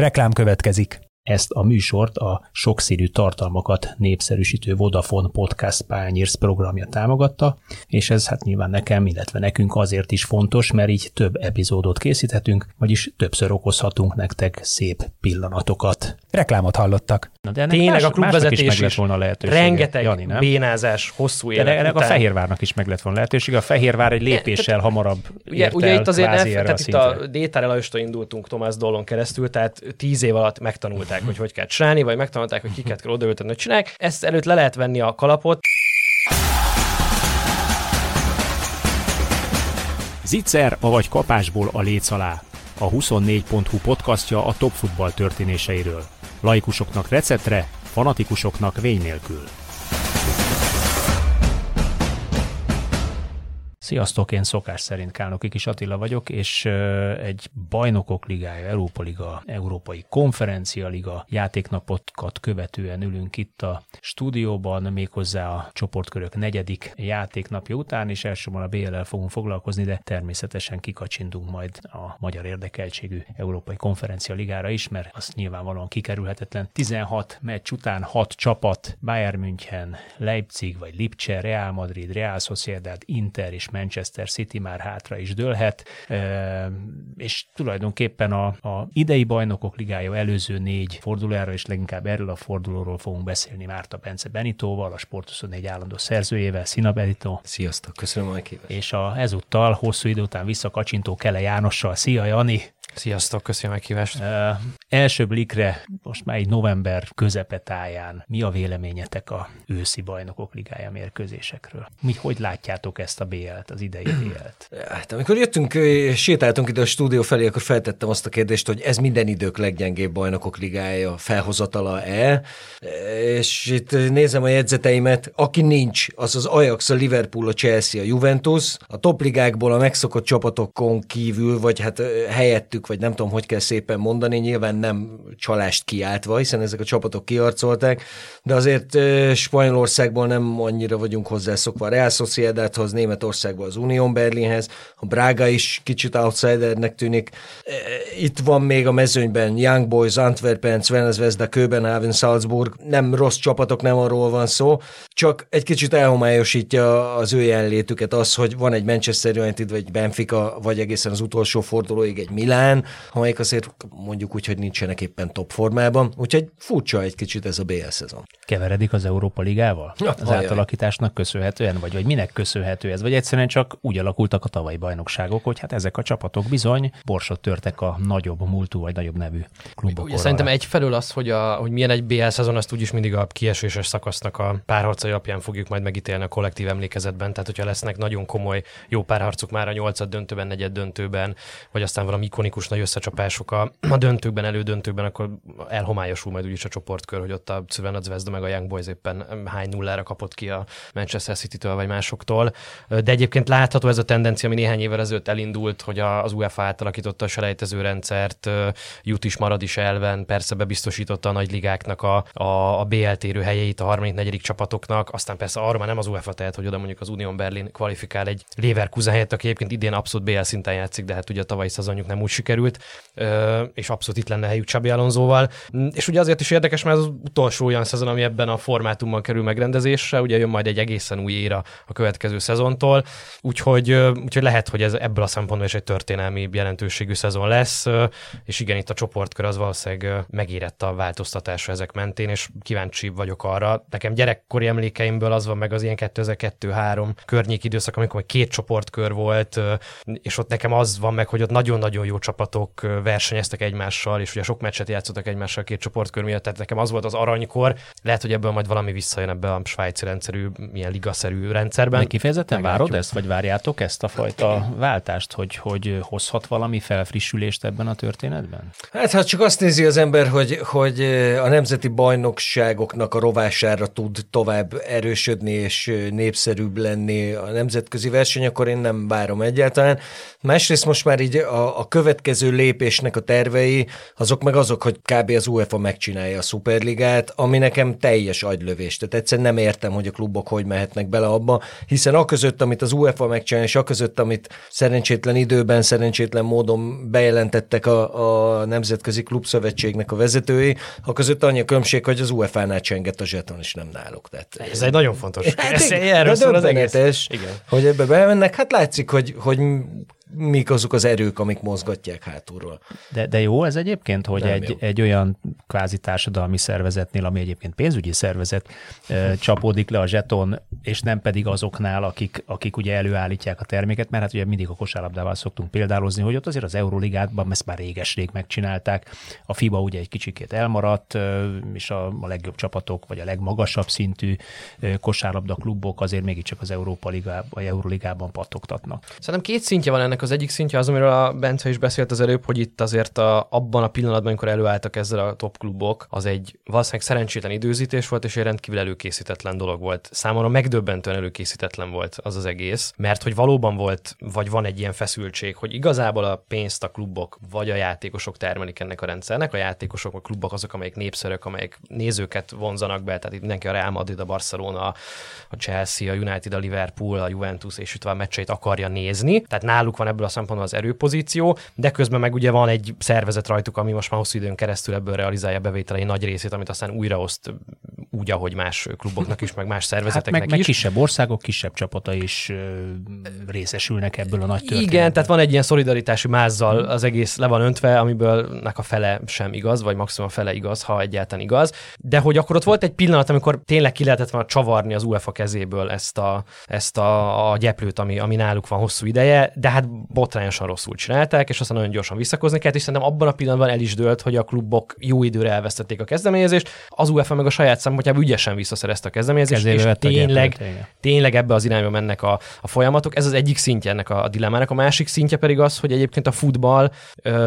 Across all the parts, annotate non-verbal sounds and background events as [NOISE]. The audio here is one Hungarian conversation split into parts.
Reklám következik. Ezt a műsort a sokszínű tartalmakat népszerűsítő Vodafone Podcast Pányérsz programja támogatta, és ez hát nyilván nekem, illetve nekünk azért is fontos, mert így több epizódot készíthetünk, vagyis többször okozhatunk nektek szép pillanatokat. Reklámot hallottak. Na de Tényleg más, a klubvezetés is, is volna lehetősége. Rengeteg Jani, nem? bénázás, hosszú élet de ennek a Fehérvárnak is meg lett volna lehetősége. A Fehérvár egy lépéssel hamarabb ugye, ért ugye itt azért ne, tehát a itt a Détár Lajostól indultunk Tomás Dollon keresztül, tehát tíz év alatt megtanulták, hogy hogy kell csinálni, vagy megtanulták, hogy kiket kell odaültetni, hogy csinálják. Ezt előtt le lehet venni a kalapot. Zicser, vagy kapásból a léc alá. A 24.hu podcastja a top futball történéseiről. Laikusoknak receptre, fanatikusoknak vény nélkül. Sziasztok, én szokás szerint Kálnoki Kis Attila vagyok, és egy bajnokok ligája, Európa Liga, Európai Konferencia Liga játéknapokat követően ülünk itt a stúdióban, méghozzá a csoportkörök negyedik játéknapja után, és elsősorban a BL-el fogunk foglalkozni, de természetesen kikacsintunk majd a magyar érdekeltségű Európai Konferencia Ligára is, mert az nyilvánvalóan kikerülhetetlen. 16 meccs után 6 csapat, Bayern München, Leipzig vagy Lipcse, Real Madrid, Real Sociedad, Inter és Manchester City már hátra is dőlhet, és tulajdonképpen a, a idei bajnokok ligája előző négy fordulójára, és leginkább erről a fordulóról fogunk beszélni Márta Bence Benitóval, a Sport 24 állandó szerzőjével. Szina Benito! Sziasztok, köszönöm a meghívást! És a ezúttal hosszú idő után visszakacsintó Kele Jánossal. Szia Jani! Sziasztok, köszönöm a meghívást. Uh, első blikre, most már egy november közepetáján, mi a véleményetek a őszi bajnokok ligája mérkőzésekről? Mi, hogy látjátok ezt a BL-t, az idei BL-t? [CLEARS THROAT] Hát, amikor jöttünk, sétáltunk ide a stúdió felé, akkor feltettem azt a kérdést, hogy ez minden idők leggyengébb bajnokok ligája felhozatala-e, és itt nézem a jegyzeteimet, aki nincs, az az Ajax, a Liverpool, a Chelsea, a Juventus, a topligákból a megszokott csapatokon kívül, vagy hát helyettük vettük, vagy nem tudom, hogy kell szépen mondani, nyilván nem csalást kiáltva, hiszen ezek a csapatok kiarcolták, de azért Spanyolországból nem annyira vagyunk hozzászokva. A Real Sociedadhoz, Németországból az Union Berlinhez, a Braga is kicsit outsidernek tűnik. Itt van még a mezőnyben Young Boys, Antwerpen, Sven Zvezda, Köbenhaven, Salzburg, nem rossz csapatok, nem arról van szó, csak egy kicsit elhomályosítja az ő jelenlétüket az, hogy van egy Manchester United, vagy Benfica, vagy egészen az utolsó fordulóig egy Milán, után, amelyik azért mondjuk úgy, hogy nincsenek éppen top formában, úgyhogy furcsa egy kicsit ez a BL szezon. Keveredik az Európa Ligával? Ja, az ajaj. átalakításnak köszönhetően, vagy, vagy minek köszönhető ez? Vagy egyszerűen csak úgy alakultak a tavalyi bajnokságok, hogy hát ezek a csapatok bizony borsot törtek a nagyobb múltú vagy nagyobb nevű klubok. Ugye szerintem egyfelől az, hogy, a, hogy milyen egy BL szezon, azt úgyis mindig a kieséses szakasznak a párharcai alapján fogjuk majd megítélni a kollektív emlékezetben. Tehát, hogyha lesznek nagyon komoly jó párharcok már a nyolcad döntőben, negyed döntőben, vagy aztán valami ikonikus ikonikus nagy összecsapások a, a döntőkben, elődöntőkben, akkor elhomályosul majd úgyis a csoportkör, hogy ott a Szüven Zvezda meg a Young Boys éppen hány nullára kapott ki a Manchester City-től vagy másoktól. De egyébként látható ez a tendencia, ami néhány évvel ezelőtt elindult, hogy az UEFA átalakította a selejtező rendszert, jut is marad is elven, persze bebiztosította a nagy ligáknak a, a, a BL térő helyeit a harmadik, negyedik csapatoknak, aztán persze arra már nem az UEFA tehet, hogy oda mondjuk az Union Berlin kvalifikál egy Leverkusen helyett, aki egyébként idén abszolút BL szinten játszik, de hát ugye a tavalyi szezonjuk nem úgy sikerült és abszolút itt lenne helyük Csabi Alonzóval. Mm, és ugye azért is érdekes, mert az utolsó olyan szezon, ami ebben a formátumban kerül megrendezésre, ugye jön majd egy egészen új éra a következő szezontól, úgyhogy, úgyhogy lehet, hogy ez ebből a szempontból is egy történelmi jelentőségű szezon lesz, és igen, itt a csoportkör az valószínűleg megérett a változtatásra ezek mentén, és kíváncsi vagyok arra. Nekem gyerekkori emlékeimből az van meg az ilyen 2002-3 környék időszak, amikor két csoportkör volt, és ott nekem az van meg, hogy ott nagyon-nagyon jó csapatok versenyeztek egymással, és ugye sok meccset játszottak egymással két csoportkör miatt, tehát nekem az volt az aranykor. Lehet, hogy ebből majd valami visszajön ebbe a svájci rendszerű, milyen ligaszerű rendszerben. De kifejezetten Meglátjuk. várod ezt, vagy várjátok ezt a fajta váltást, hogy, hogy hozhat valami felfrissülést ebben a történetben? Hát, hát csak azt nézi az ember, hogy, hogy a nemzeti bajnokságoknak a rovására tud tovább erősödni és népszerűbb lenni a nemzetközi verseny, akkor én nem várom egyáltalán. Másrészt most már így a, a követ következő lépésnek a tervei, azok meg azok, hogy kb. az UEFA megcsinálja a Superligát, ami nekem teljes agylövés. Tehát egyszerűen nem értem, hogy a klubok hogy mehetnek bele abba, hiszen a között, amit az UEFA megcsinál, és a között, amit szerencsétlen időben, szerencsétlen módon bejelentettek a, a Nemzetközi Klubszövetségnek a vezetői, a között annyi a különbség, hogy az UEFA-nál csengett a zseton, és nem náluk. Tehát, Ez egy nagyon fontos. Hát Ez, erről szól az egész. Igen. hogy ebbe bemennek. Hát látszik, hogy, hogy mik azok az erők, amik mozgatják hátulról. De, de jó ez egyébként, hogy Nem egy, jó. egy olyan kvázi társadalmi szervezetnél, ami egyébként pénzügyi szervezet, csapódik le a zseton, és nem pedig azoknál, akik, akik ugye előállítják a terméket, mert hát ugye mindig a kosárlabdával szoktunk példálozni, hogy ott azért az Euroligátban ezt már réges-rég megcsinálták. A FIBA ugye egy kicsikét elmaradt, és a, a legjobb csapatok, vagy a legmagasabb szintű kosárlabda klubok azért mégiscsak az Európa Ligában, vagy Euroligában pattogtatnak. Szerintem két szintje van ennek. Az egyik szintje az, amiről a Bence is beszélt az előbb, hogy itt azért a, abban a pillanatban, amikor előálltak ezzel a top klubok, az egy valószínűleg szerencsétlen időzítés volt, és egy rendkívül előkészítetlen dolog volt. Számomra megdöbbentően előkészítetlen volt az az egész, mert hogy valóban volt, vagy van egy ilyen feszültség, hogy igazából a pénzt a klubok vagy a játékosok termelik ennek a rendszernek. A játékosok, a klubok azok, amelyek népszerűek, amelyek nézőket vonzanak be, tehát itt mindenki a Real Madrid, a Barcelona, a Chelsea, a United, a Liverpool, a Juventus és itt a meccseit akarja nézni. Tehát náluk van ebből a szempontból az erőpozíció, de közben meg ugye van egy szervezet rajtuk, ami most már hosszú időn keresztül ebből realizálja bevételei nagy részét, amit aztán újraoszt úgy, ahogy más kluboknak is, meg más Hát szervezeteknek meg, meg is. kisebb országok, kisebb csapatai is részesülnek ebből a nagy történetből. Igen, tehát van egy ilyen szolidaritási mázzal az egész le van öntve, amiből nek a fele sem igaz, vagy maximum a fele igaz, ha egyáltalán igaz. De hogy akkor ott volt egy pillanat, amikor tényleg ki lehetett volna csavarni az UEFA kezéből ezt a, ezt a, a gyeplőt, ami, ami náluk van hosszú ideje, de hát botrányosan rosszul csinálták, és aztán nagyon gyorsan visszakozni kellett, és szerintem abban a pillanatban el is dőlt, hogy a klubok jó időre elvesztették a kezdeményezést, az UEFA meg a saját szempontjából ügyesen visszaszerezte a kezdeményezést, és tényleg, igen. tényleg ebbe az irányba mennek a, a folyamatok. Ez az egyik szintje ennek a, a dilemmának. A másik szintje pedig az, hogy egyébként a futball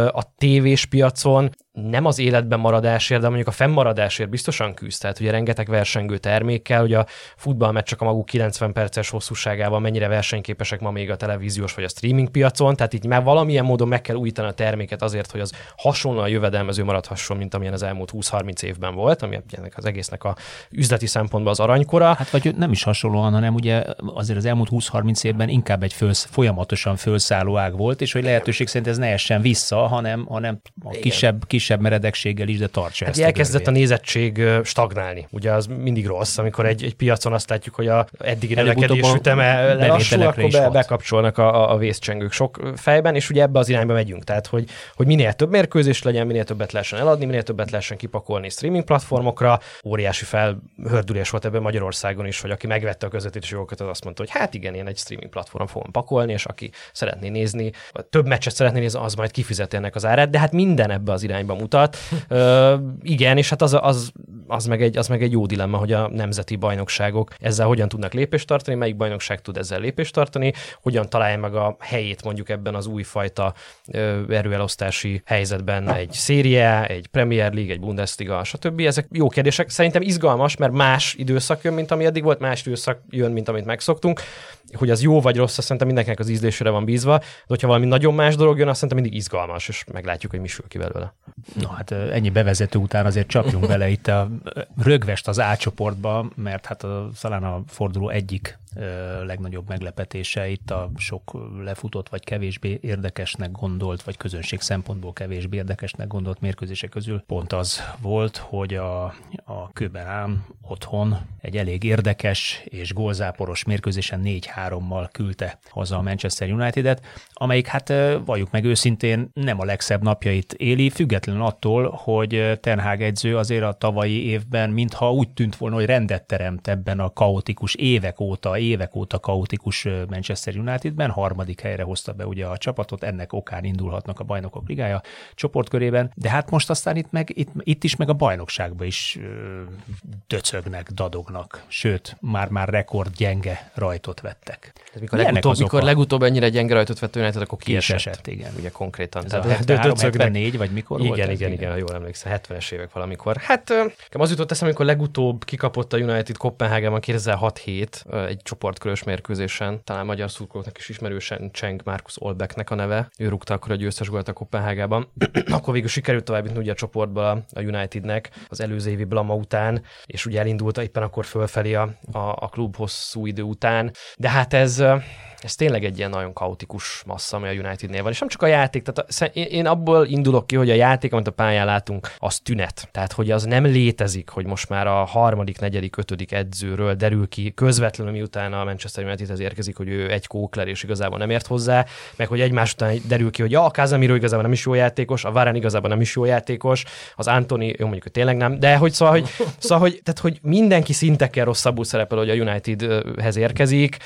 a tévés piacon nem az életben maradásért, de mondjuk a fennmaradásért biztosan küzd. Tehát ugye rengeteg versengő termékkel, ugye a futballmeccsek a maguk 90 perces hosszúságával mennyire versenyképesek ma még a televíziós vagy a streaming piacon, tehát így már valamilyen módon meg kell újítani a terméket azért, hogy az hasonlóan jövedelmező maradhasson, mint amilyen az elmúlt 20-30 évben volt, ami ennek az egésznek a üzleti szempontból az aranykora. Hát vagy nem is hasonlóan, hanem ugye azért az elmúlt 20-30 évben inkább egy fölsz, folyamatosan fölszálló ág volt, és hogy lehetőség szerint ez ne essen vissza, hanem, hanem a kisebb, kisebb meredekséggel is, de tartsa Hát ezt elkezdett a görbét. nézettség stagnálni. Ugye az mindig rossz, amikor egy, egy piacon azt látjuk, hogy a eddigi Előbb-utóbb növekedés a üteme lelassul, akkor be, bekapcsolnak a, a, a vészcsengők sok fejben, és ugye ebbe az irányba megyünk. Tehát, hogy, hogy minél több mérkőzés legyen, minél többet lehessen eladni, minél többet lehessen kipakolni streaming platformokra. Óriási felhördülés volt ebben Magyarországon is, hogy aki megvette a közvetítési jogokat, az azt mondta, hogy hát igen, én egy streaming platformon fogom pakolni, és aki szeretné nézni, több meccset szeretné nézni, az majd kifizeti ennek az árát, de hát minden ebbe az irányba mutat. Ö, igen, és hát az, az, az, meg egy, az meg egy jó dilemma, hogy a nemzeti bajnokságok ezzel hogyan tudnak lépést tartani, melyik bajnokság tud ezzel lépést tartani, hogyan találja meg a helyét mondjuk ebben az újfajta ö, erőelosztási helyzetben egy széria, egy Premier League, egy Bundesliga, stb. Ezek jó kérdések. Szerintem izgalmas, mert más időszak jön, mint ami eddig volt, más időszak jön, mint amit megszoktunk. Hogy az jó vagy rossz, azt szerintem mindenkinek az ízlésére van bízva, de hogyha valami nagyon más dolog jön, azt szerintem mindig izgalmas, és meglátjuk, hogy mi sül ki belőle. No, hát ennyi bevezető után azért csapjunk bele itt a rögvest az A csoportba, mert hát a, talán a forduló egyik legnagyobb meglepetése. Itt a sok lefutott vagy kevésbé érdekesnek gondolt, vagy közönség szempontból kevésbé érdekesnek gondolt mérkőzések közül pont az volt, hogy a, a Köbenám otthon egy elég érdekes és gólzáporos mérkőzésen 4-3-mal küldte haza a Manchester United-et, amelyik hát valljuk meg őszintén nem a legszebb napjait éli, függetlenül attól, hogy Ten Hag edző azért a tavalyi évben mintha úgy tűnt volna, hogy rendet teremt ebben a kaotikus évek óta, évek óta kaotikus Manchester Unitedben, harmadik helyre hozta be ugye a csapatot, ennek okán indulhatnak a bajnokok ligája csoportkörében, de hát most aztán itt, meg, itt, itt is meg a bajnokságban is ö, döcögnek, dadognak, sőt, már-már rekord gyenge rajtot vettek. Ez mikor, Milyenek legutóbb, mikor a- legutóbb ennyire gyenge rajtot vett United, akkor kiesett. Kiesett, igen. Ugye konkrétan. Ez a Tehát 73, döcögnek. 74, vagy mikor igen, volt ez? Igen, igen, igen, jól emlékszem, 70-es évek valamikor. Hát az jutott eszembe, amikor legutóbb kikapott a United Kopenhágában 2006-7, ö, egy csoportkörös mérkőzésen, talán magyar szurkolóknak is ismerősen Cseng Markus Olbecknek a neve. Ő rúgta akkor a győztes gólt a Kopenhágában. [CLEARS THROAT] akkor végül sikerült tovább ugye a csoportba a Unitednek az előző évi blama után, és ugye elindult éppen akkor fölfelé a, a, a klub hosszú idő után. De hát ez ez tényleg egy ilyen nagyon kaotikus massza, ami a Unitednél van. És nem csak a játék, tehát a, én abból indulok ki, hogy a játék, amit a pályán látunk, az tünet. Tehát, hogy az nem létezik, hogy most már a harmadik, negyedik, ötödik edzőről derül ki közvetlenül, miután a Manchester Unitedhez érkezik, hogy ő egy kókler, és igazából nem ért hozzá, meg hogy egymás után derül ki, hogy ja, a Casemiro igazából nem is jó játékos, a Varane igazából nem is jó játékos, az Anthony, jó mondjuk, hogy tényleg nem, de hogy szóval, hogy, [LAUGHS] szóval, hogy, tehát, hogy mindenki szintekkel rosszabbul szerepel, hogy a Unitedhez érkezik,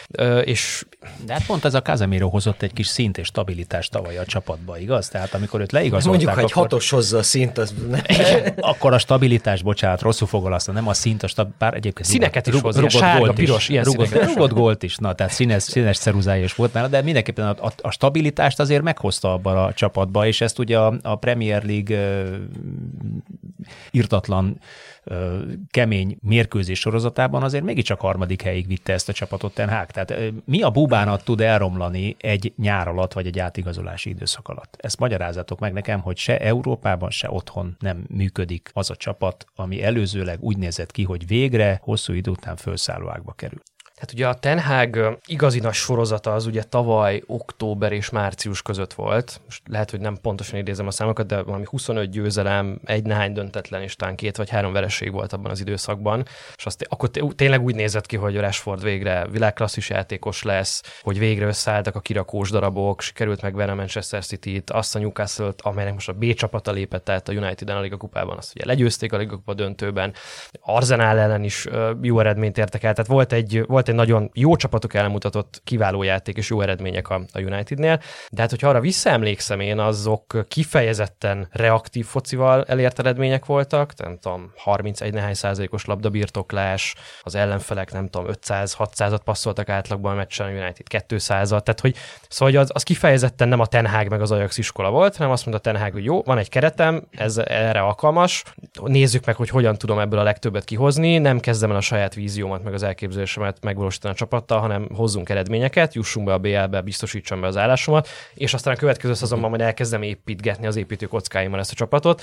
és de hát pont ez a Casemiro hozott egy kis szint és stabilitást tavaly a csapatba, igaz? Tehát amikor őt leigazolták... Mondjuk, ha egy akkor... hatos hozza a szint, az... akkor a stabilitás, bocsánat, rosszul fogalmaztam, nem a szint, a stab... bár egyébként... Színeket is hozni, sárga, gólt piros, ilyen rugott, rugott gólt is, na, tehát színes, színes ceruzája is volt nála, de mindenképpen a, a, a, stabilitást azért meghozta abban a csapatba, és ezt ugye a, a Premier League uh, irtatlan kemény mérkőzés sorozatában azért mégiscsak harmadik helyig vitte ezt a csapatot Ten Hag. Tehát mi a bubánat tud elromlani egy nyár alatt, vagy egy átigazolási időszak alatt? Ezt magyarázatok meg nekem, hogy se Európában, se otthon nem működik az a csapat, ami előzőleg úgy nézett ki, hogy végre hosszú idő után felszállóákba kerül. Hát ugye a Ten Hag igazi nagy sorozata az ugye tavaly október és március között volt. Most lehet, hogy nem pontosan idézem a számokat, de valami 25 győzelem, egy nehány döntetlen, és talán két vagy három vereség volt abban az időszakban. És azt akkor tényleg úgy nézett ki, hogy Rashford végre világklasszis játékos lesz, hogy végre összeálltak a kirakós darabok, sikerült megvenni a Manchester City-t, azt a Newcastle-t, amelynek most a B csapata lépett át a United-en a Liga kupában, azt ugye legyőzték a Liga kupa döntőben. Arzenál ellen is jó eredményt értek el, tehát volt egy, volt volt egy nagyon jó csapatok elmutatott kiváló játék és jó eredmények a, a Unitednél, de hát hogyha arra visszaemlékszem én, azok kifejezetten reaktív focival elért eredmények voltak, nem tudom, 31 nehány százalékos labdabirtoklás, az ellenfelek nem tudom, 500-600-at passzoltak átlagban a meccsen, a United 200-at, tehát hogy szóval az, az kifejezetten nem a Tenhág meg az Ajax iskola volt, hanem azt mondta Tenhág, hogy jó, van egy keretem, ez erre alkalmas, nézzük meg, hogy hogyan tudom ebből a legtöbbet kihozni, nem kezdem el a saját víziómat, meg az elképzelésemet meg megvalósítani a csapattal, hanem hozzunk eredményeket, jussunk be a BL-be, biztosítsam be az állásomat, és aztán a következő szezonban majd elkezdem építgetni az építő kockáimmal ezt a csapatot.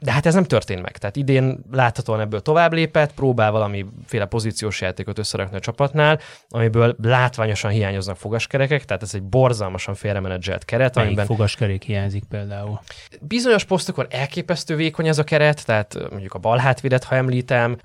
De hát ez nem történt meg. Tehát idén láthatóan ebből tovább lépett, próbál valamiféle pozíciós játékot összerakni a csapatnál, amiből látványosan hiányoznak fogaskerekek, tehát ez egy borzalmasan félremenedzselt keret. Melyik amiben fogaskerék hiányzik például? Bizonyos posztokon elképesztő vékony ez a keret, tehát mondjuk a bal hátvédet, ha említem,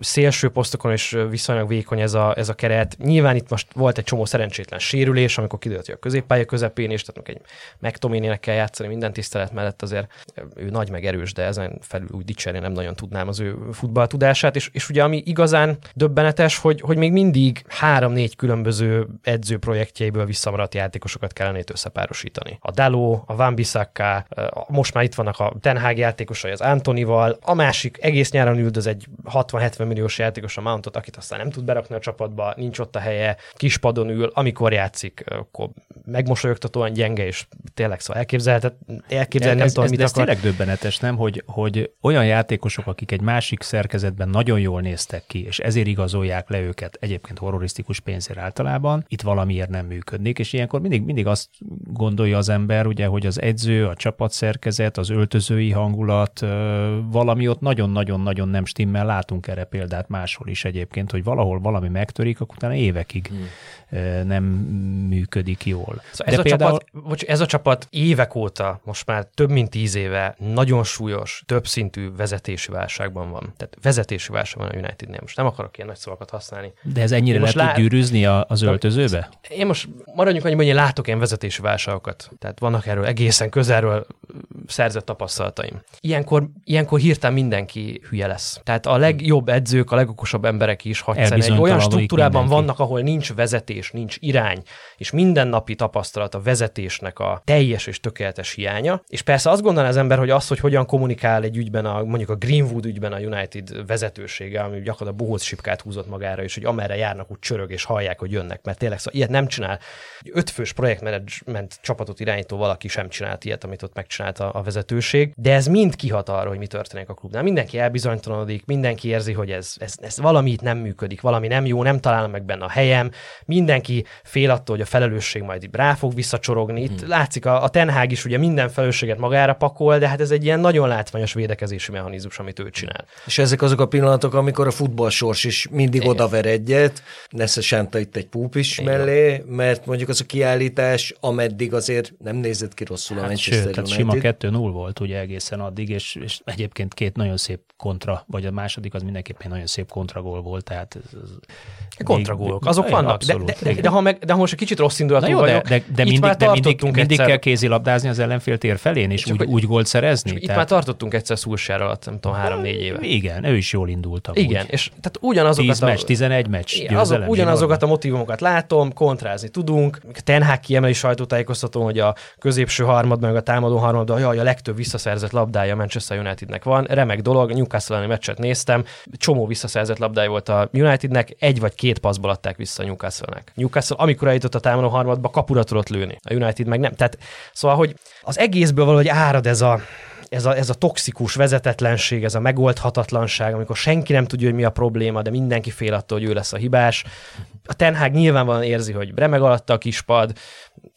szélső posztokon is viszonylag vékony ez a a, ez a keret. Nyilván itt most volt egy csomó szerencsétlen sérülés, amikor kiderült, hogy a középpálya közepén is, tehát egy megtoménének kell játszani minden tisztelet mellett, azért ő nagy meg erős, de ezen felül úgy dicsérni nem nagyon tudnám az ő futballtudását, és, és ugye ami igazán döbbenetes, hogy, hogy még mindig három-négy különböző edző projektjeiből visszamaradt játékosokat kellene itt összepárosítani. A Daló, a Van Bissaka, most már itt vannak a Ten Hag játékosai az Antonival, a másik egész nyáron üldöz egy 60-70 milliós játékos a Mountot, akit aztán nem tud berakni a csapatba, nincs ott a helye, kispadon ül, amikor játszik, akkor megmosolyogtatóan gyenge, és tényleg szóval elképzelhetetlen, elképzelni, nem ez, tudom, ez, mit ez akar. tényleg döbbenetes, nem, hogy, hogy olyan játékosok, akik egy másik szerkezetben nagyon jól néztek ki, és ezért igazolják le őket, egyébként horrorisztikus pénzért általában, itt valamiért nem működnék, és ilyenkor mindig, mindig azt gondolja az ember, ugye, hogy az edző, a csapatszerkezet, az öltözői hangulat, valami ott nagyon-nagyon-nagyon nem stimmel, látunk erre példát máshol is egyébként, hogy valahol valami megtörik, akkor utána évekig hmm. Nem működik jól. Szóval ez, De a például... csapat, bocs, ez a csapat évek óta, most már több mint tíz éve nagyon súlyos, többszintű vezetési válságban van. Tehát vezetési válság van a Unitednél. Most nem akarok ilyen nagy szavakat használni. De ez ennyire lehet lá... gyűrűzni az öltözőbe? Én most maradjunk annyi, hogy én látok ilyen vezetési válságokat. Tehát vannak erről egészen közelről szerzett tapasztalataim. Ilyenkor, ilyenkor hirtelen mindenki hülye lesz. Tehát a legjobb edzők, a legokosabb emberek is, ha egy olyan struktúrában mindenki. vannak, ahol nincs vezetés, nincs irány, és mindennapi tapasztalat a vezetésnek a teljes és tökéletes hiánya. És persze azt gondolná az ember, hogy az, hogy hogyan kommunikál egy ügyben, a, mondjuk a Greenwood ügyben a United vezetősége, ami gyakorlatilag bohóc sipkát húzott magára, és hogy amerre járnak, úgy csörög és hallják, hogy jönnek, mert tényleg szóval ilyet nem csinál. Egy ötfős projektmenedzsment csapatot irányító valaki sem csinált ilyet, amit ott megcsinált a, vezetőség, de ez mind kihat arra, hogy mi történik a klubnál. Mindenki elbizonytalanodik, mindenki érzi, hogy ez, ez, ez valami itt nem működik, valami nem jó nem találom meg benne a helyem, mindenki fél attól, hogy a felelősség majd rá fog visszacsorogni. Itt hmm. látszik, a, a Tenhág is ugye minden felelősséget magára pakol, de hát ez egy ilyen nagyon látványos védekezési mechanizmus, amit ő csinál. És ezek azok a pillanatok, amikor a futballsors is mindig Igen. odaver egyet, Nesze Sánta itt egy púp is Igen. mellé, mert mondjuk az a kiállítás, ameddig azért nem nézett ki rosszul hát a Manchester sőt, United. sima 2-0 volt ugye egészen addig, és, és egyébként két nagyon szép kontra, vagy a második az mindenképpen nagyon szép kontragól volt, tehát ez, ez kontragólok, azok vannak, de, de, de, de, ha meg, de ha most egy kicsit rossz indulatú jó, vagyok, de, de, de mindig, de mindig, mindig kell kézilabdázni az ellenfél tér felén, és úgy, úgy gólt szerezni. Itt tehát... már tartottunk egyszer Szulsár alatt, nem tudom, három-négy éve. Igen, ő is jól indult. Igen, és tehát ugyanazokat 10 meccs, 11 meccs. Igen, azok, ugyanazokat a motivumokat látom, kontrázni tudunk. Tenhák kiemeli sajtótájékoztatón, hogy a középső harmad, meg a támadó harmad, jaj, a legtöbb visszaszerzett labdája a Manchester Unitednek van. Remek dolog, Newcastle meccset néztem, csomó visszaszerzett labdája volt a Unitednek, egy vagy két passzból adták vissza a Newcastle-nek. Newcastle, amikor eljutott a támadó harmadba, kapura tudott lőni. A United meg nem. Tehát, szóval, hogy az egészből valahogy árad ez a, ez a, ez a toxikus vezetetlenség, ez a megoldhatatlanság, amikor senki nem tudja, hogy mi a probléma, de mindenki fél attól, hogy ő lesz a hibás. A Tenhág nyilvánvalóan érzi, hogy remeg alatta a kispad,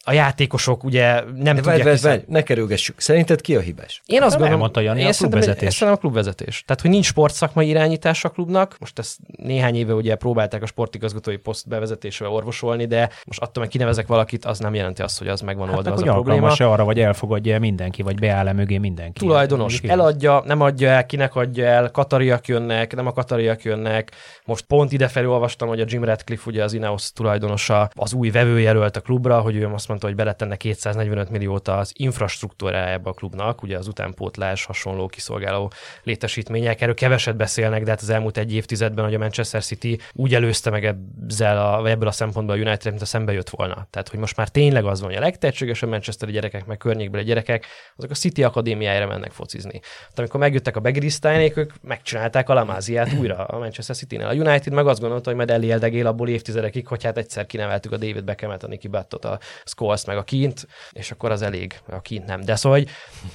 a játékosok ugye nem De tudják... Várj, várj, ne kerülgessük. Szerinted ki a hibás? Én azt gondolom, hogy Jani, a klubvezetés. Én a klubvezetés. Tehát, hogy nincs sportszakmai irányítás a klubnak. Most ezt néhány éve ugye próbálták a sportigazgatói poszt bevezetésével orvosolni, de most attól, hogy kinevezek valakit, az nem jelenti azt, hogy az megvan hát, oldva az a probléma. se arra, vagy elfogadja mindenki, vagy beáll -e mögé mindenki. Tulajdonos eladja, nem adja el, kinek adja el, katariak jönnek, nem a katariak jönnek. Most pont ide olvastam, hogy a Jim Radcliffe, ugye az Ineos tulajdonosa, az új vevőjelölt a klubra, hogy ő azt mondta, hogy beletenne 245 milliót az infrastruktúrájába a klubnak, ugye az utánpótlás, hasonló kiszolgáló létesítmények. Erről keveset beszélnek, de hát az elmúlt egy évtizedben, hogy a Manchester City úgy előzte meg ezzel a, ebből a szempontból a United, mint a szembe jött volna. Tehát, hogy most már tényleg az van, hogy a legtehetségesebb Manchesteri gyerekek, meg környékbeli gyerekek, azok a City akadémiájára mennek focizni. Tehát amikor megjöttek a Begrisztájnék, ők megcsinálták a Lamáziát újra a Manchester City-nél. A United meg azt gondolta, hogy majd eléldegél abból évtizedekig, hogy hát egyszer kineveltük a David Beckhamet, a Nicky Battot, a Scholes meg a kint, és akkor az elég, a kint nem. De szóval, hogy,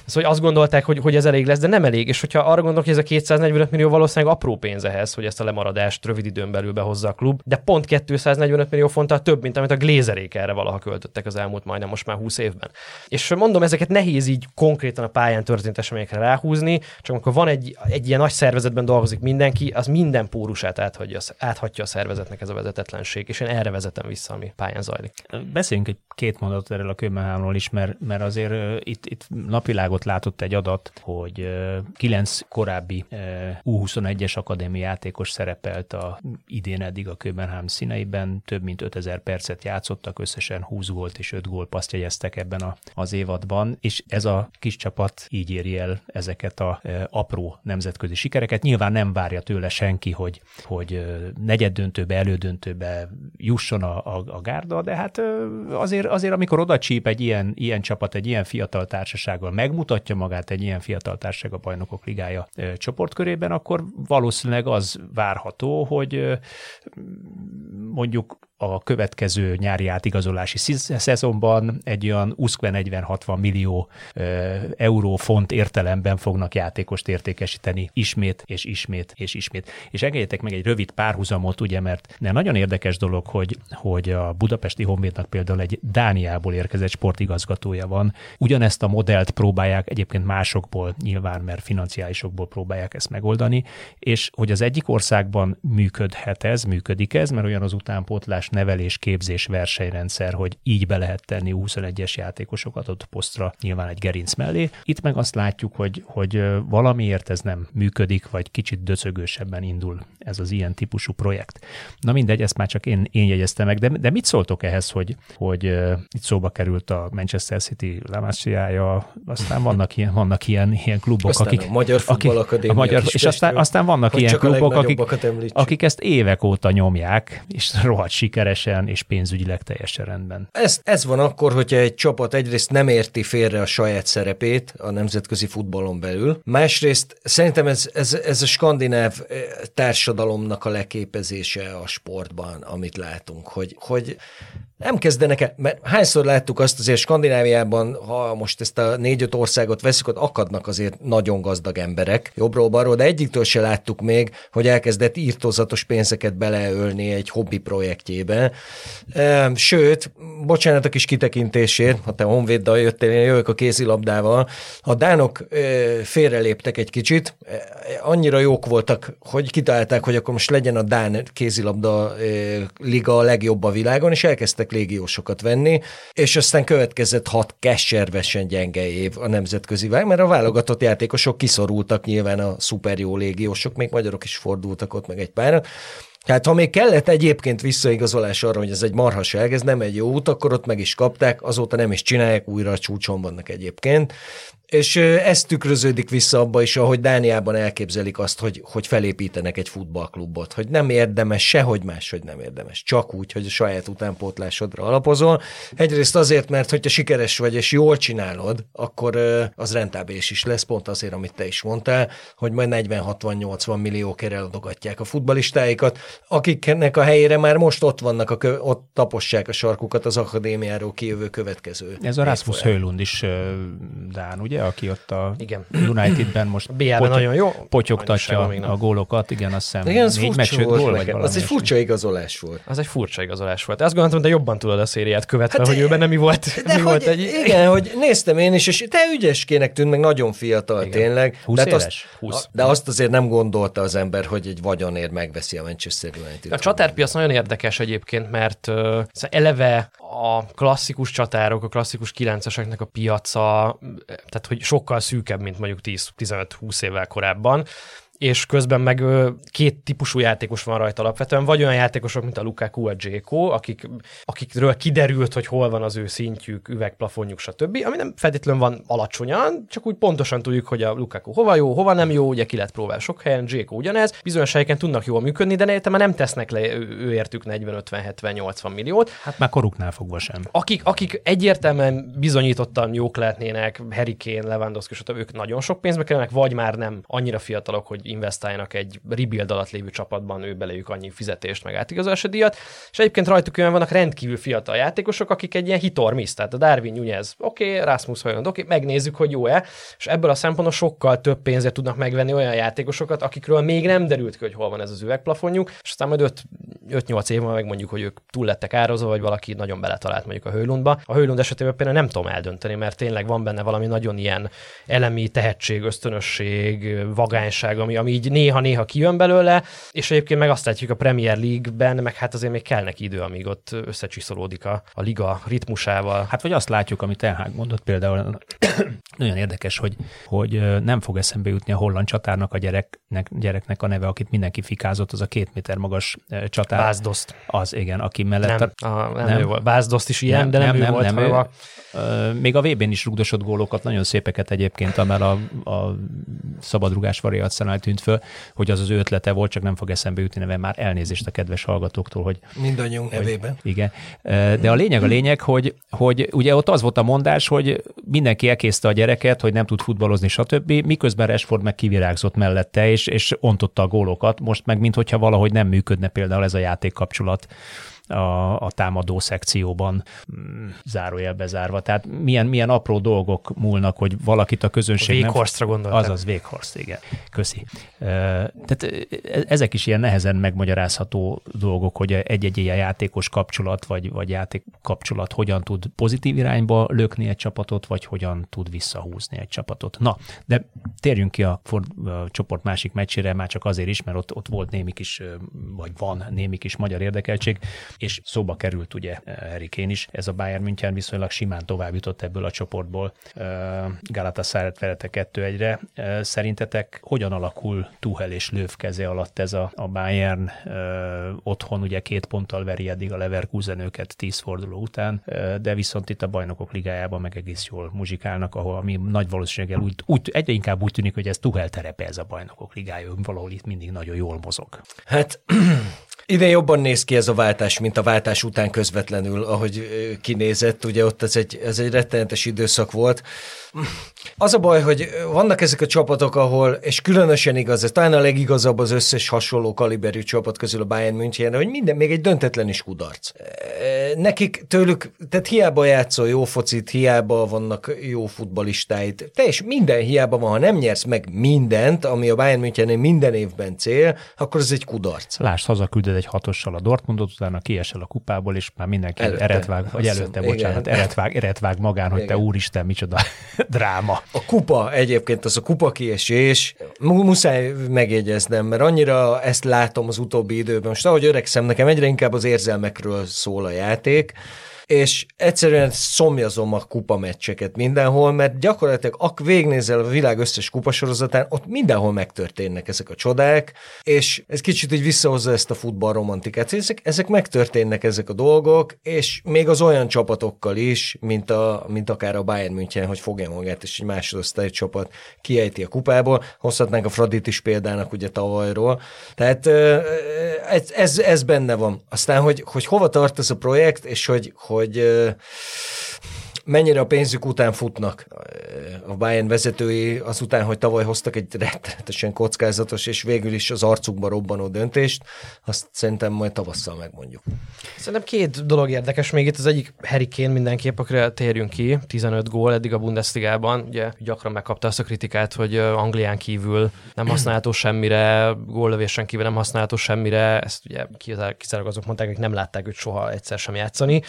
szóval azt gondolták, hogy, hogy ez elég lesz, de nem elég. És hogyha arra gondolok, hogy ez a 245 millió valószínűleg apró pénz ehhez, hogy ezt a lemaradást rövid időn belül behozza a klub, de pont 245 millió fonttal több, mint amit a Glézerék erre valaha költöttek az elmúlt majdnem most már 20 évben. És mondom, ezeket nehéz így konkrétan a pályán történt eseményekre ráhúzni, csak amikor van egy, egy ilyen nagy szervezetben dolgozik mindenki, az minden pórusát áthagyja, áthatja a szervezetnek ez a vezetetlenség, és én erre vezetem vissza, ami pályán zajlik. Beszéljünk egy két mondatot erről a Köbenhámról is, mert, mert azért itt, itt napvilágot látott egy adat, hogy kilenc korábbi uh, U21-es akadémi játékos szerepelt a idén eddig a Köbenhám színeiben, több mint 5000 percet játszottak, összesen 20 gólt és 5 gólpaszt jegyeztek ebben a, az évadban, és ez a kis csapat így éri el ezeket a apró nemzetközi sikereket. Nyilván nem várja tőle senki, hogy, hogy negyed döntőbe, elődöntőbe jusson a, a, a gárda, de hát azért, azért amikor oda csíp egy ilyen, ilyen csapat, egy ilyen fiatal társasággal, megmutatja magát egy ilyen fiatal társaság a bajnokok ligája ö, csoportkörében, akkor valószínűleg az várható, hogy ö, mondjuk a következő nyári átigazolási szezonban egy olyan 20-40-60 millió euró font értelemben fognak játékost értékesíteni ismét és ismét és ismét. És engedjétek meg egy rövid párhuzamot, ugye, mert ne nagyon érdekes dolog, hogy, hogy a budapesti honvédnak például egy Dániából érkezett sportigazgatója van. Ugyanezt a modellt próbálják egyébként másokból, nyilván, mert financiálisokból próbálják ezt megoldani, és hogy az egyik országban működhet ez, működik ez, mert olyan az utánpótlás nevelés, képzés, versenyrendszer, hogy így be lehet tenni 21-es játékosokat ott posztra, nyilván egy gerinc mellé. Itt meg azt látjuk, hogy, hogy valamiért ez nem működik, vagy kicsit döcögősebben indul ez az ilyen típusú projekt. Na mindegy, ezt már csak én, én jegyeztem meg, de, de mit szóltok ehhez, hogy, hogy itt szóba került a Manchester City Lamásiája, aztán vannak ilyen, vannak ilyen, ilyen klubok, aztán akik... A Magyar Futball akik, a magyar, És aztán, aztán vannak ilyen klubok, akik, akik ezt évek óta nyomják, és rohadt sikeresen, és pénzügyileg teljesen rendben. Ez, ez van akkor, hogyha egy csapat egyrészt nem érti félre a saját szerepét a nemzetközi futballon belül, másrészt szerintem ez, ez, ez a skandináv eh, társadalomnak a leképezése a sportban, amit látunk, hogy, hogy nem kezdenek el, mert hányszor láttuk azt azért Skandináviában, ha most ezt a négy-öt országot veszük, ott akadnak azért nagyon gazdag emberek, jobbról balról, de egyiktől se láttuk még, hogy elkezdett írtózatos pénzeket beleölni egy hobbi projektjébe. Sőt, bocsánat a kis kitekintésért, ha te honvéddal jöttél, én jövök a kézilabdával, a dánok félreléptek egy kicsit, annyira jók voltak, hogy kitalálták, hogy akkor most legyen a Dán kézilabda liga a legjobb a világon, és elkezdtek légiósokat venni, és aztán következett hat kesservesen gyenge év a nemzetközi vág, mert a válogatott játékosok kiszorultak nyilván a szuper jó légiósok, még magyarok is fordultak ott meg egy párat, tehát ha még kellett egyébként visszaigazolás arra, hogy ez egy marhaság, ez nem egy jó út, akkor ott meg is kapták, azóta nem is csinálják, újra a csúcson vannak egyébként. És ez tükröződik vissza abba is, ahogy Dániában elképzelik azt, hogy, hogy felépítenek egy futballklubot, hogy nem érdemes, sehogy máshogy nem érdemes, csak úgy, hogy a saját utánpótlásodra alapozol. Egyrészt azért, mert hogyha sikeres vagy és jól csinálod, akkor az rentábilis is lesz, pont azért, amit te is mondtál, hogy majd 40-60-80 millió adogatják a futbalistáikat, akiknek a helyére már most ott vannak, a kö- ott tapossák a sarkukat az akadémiáról kijövő következő. Ez a Rasmus Höjlund is Dán, ugye? Ugye, aki ott a igen. Unitedben most potyog, nagyon jó. potyogtatja a gólokat, igen, azt hiszem igen, négy meccs gól, vagy Az egy furcsa igazolás volt. Az egy furcsa igazolás volt. Azt gondoltam, de jobban tudod a szériát követve, hát, hogy ő benne mi volt. De [LAUGHS] mi hogy, volt egy... Igen, hogy néztem én is, és te ügyeskének tűnt, meg nagyon fiatal igen. tényleg. 20 éves? Azt, 20. De azt azért nem gondolta az ember, hogy egy vagyonért megveszi a Manchester United. A csatárpiac nagyon érdekes egyébként, mert uh, eleve a klasszikus csatárok, a klasszikus kilenceseknek a piaca, tehát hogy sokkal szűkebb, mint mondjuk 10-15-20 évvel korábban és közben meg két típusú játékos van rajta alapvetően. Vagy olyan játékosok, mint a Lukaku, a Jéko, akik, akikről kiderült, hogy hol van az ő szintjük, üvegplafonjuk, stb., ami nem feltétlenül van alacsonyan, csak úgy pontosan tudjuk, hogy a Lukaku hova jó, hova nem jó, ugye ki lehet próbálni sok helyen, Jéko ugyanez, bizonyos helyeken tudnak jól működni, de értem, nem tesznek le ő értük 40-50-70-80 milliót. Hát már koruknál fogva sem. Akik, akik egyértelműen bizonyítottan jók lehetnének, Harry Kane, Lewandowski, stb., ők nagyon sok pénzbe kerülnek, vagy már nem annyira fiatalok, hogy investáljanak egy rebuild alatt lévő csapatban, ő belejük annyi fizetést, meg átigazolási díjat, és egyébként rajtuk olyan vannak rendkívül fiatal játékosok, akik egy ilyen hitor miss, tehát a Darwin Nunez, oké, okay, Rasmus Hojland, oké, okay, megnézzük, hogy jó-e, és ebből a szempontból sokkal több pénzért tudnak megvenni olyan játékosokat, akikről még nem derült ki, hogy hol van ez az üvegplafonjuk, és aztán majd 5-8 év meg mondjuk, hogy ők túl lettek árazva, vagy valaki nagyon beletalált mondjuk a Hőlundba. A Hőlund esetében például nem tudom eldönteni, mert tényleg van benne valami nagyon ilyen elemi tehetség, ösztönösség, vagányság, ami, ami így néha-néha kijön belőle, és egyébként meg azt látjuk a Premier League-ben, meg hát azért még kell neki idő, amíg ott összecsiszolódik a, a liga ritmusával. Hát vagy azt látjuk, amit Ten mondott például, [CLEARS THROAT] nagyon érdekes, hogy, hogy nem fog eszembe jutni a holland csatárnak a gyereknek, gyereknek a neve, akit mindenki fikázott, az a két méter magas csatár. Bázdoszt. Az, igen, aki mellett... Nem, a, nem, nem. Ő volt. Bázdoszt is ilyen, nem, de nem, nem ő nem, volt. Nem, ő, a... Még a VB-n is rugdosott gólokat, nagyon szépeket egyébként, amel a, a szabadrugás variációnál tűnt föl, hogy az az ő ötlete volt, csak nem fog eszembe jutni neve már elnézést a kedves hallgatóktól, hogy... Mindannyiunk nevében. Igen. De a lényeg a lényeg, hogy, hogy ugye ott az volt a mondás, hogy mindenki elkészte a gyereket, hogy nem tud futballozni, stb. Miközben Rashford meg kivirágzott mellette, és, és ontotta a gólokat. Most meg, mintha valahogy nem működne például ez a játékkapcsolat a, a támadó szekcióban mm, zárójelbe zárva. Tehát milyen, milyen apró dolgok múlnak, hogy valakit a közönség... Véghorsztra gondoltam. Azaz, Véghorst, igen. Köszi. Tehát ezek is ilyen nehezen megmagyarázható dolgok, hogy egy-egy ilyen játékos kapcsolat, vagy, vagy játék kapcsolat hogyan tud pozitív irányba lökni egy csapatot, vagy hogyan tud visszahúzni egy csapatot. Na, de térjünk ki a, Ford, a csoport másik meccsére, már csak azért is, mert ott, ott volt némi kis, vagy van némi kis magyar érdekeltség és szóba került ugye Harry Kane is. Ez a Bayern München viszonylag simán tovább jutott ebből a csoportból. Galatasaray verete 2 1 Szerintetek hogyan alakul Tuchel és Löw keze alatt ez a, a Bayern otthon ugye két ponttal veri eddig a Leverkusen őket tíz forduló után, de viszont itt a bajnokok ligájában meg egész jól muzsikálnak, ahol ami nagy valószínűséggel úgy, úgy, egyre inkább úgy tűnik, hogy ez Tuchel terepe ez a bajnokok ligája, valahol itt mindig nagyon jól mozog. Hát Idén jobban néz ki ez a váltás, mint a váltás után közvetlenül, ahogy kinézett. Ugye ott ez egy, ez egy rettenetes időszak volt. Az a baj, hogy vannak ezek a csapatok, ahol, és különösen igaz, ez talán a legigazabb az összes hasonló kaliberű csapat közül a Bayern München, hogy minden, még egy döntetlen is kudarc. Nekik tőlük, tehát hiába játszol jó focit, hiába vannak jó futbalistáid, teljes minden hiába van, ha nem nyersz meg mindent, ami a Bayern München minden évben cél, akkor ez egy kudarc. Lásd, hazaküldöd egy hatossal a Dortmundot, utána kiesel a kupából, és már mindenki előtte, eretvág, vagy előtte, bocsánat, eretvág, eretvág magán, hogy igen. te úristen, micsoda [LAUGHS] dráma. A kupa egyébként, az a kupa kiesés, muszáj megjegyeznem, mert annyira ezt látom az utóbbi időben. Most ahogy öregszem, nekem egyre inkább az érzelmekről szól a játék, és egyszerűen szomjazom a kupa meccseket mindenhol, mert gyakorlatilag ak végnézel a világ összes kupasorozatán, ott mindenhol megtörténnek ezek a csodák, és ez kicsit így visszahozza ezt a futball romantikát. Ezek, ezek megtörténnek ezek a dolgok, és még az olyan csapatokkal is, mint, a, mint akár a Bayern München, hogy fogja magát, és egy másodosztályú csapat kiejti a kupából. Hozhatnánk a Fradit is példának ugye tavalyról. Tehát ez, ez, ez benne van. Aztán, hogy, hogy hova tart ez a projekt, és hogy, hogy hogy mennyire a pénzük után futnak. A Bayern vezetői azután, hogy tavaly hoztak egy rettenetesen kockázatos és végül is az arcukba robbanó döntést, azt szerintem majd tavasszal megmondjuk. Szerintem két dolog érdekes még itt. Az egyik Harry Kane mindenképp, akire térjünk ki. 15 gól eddig a Bundesligában. Ugye gyakran megkapta azt a kritikát, hogy Anglián kívül nem használható semmire, góllövésen kívül nem használható semmire. Ezt ugye kizárólag azok mondták, hogy nem látták őt soha egyszer sem játszani.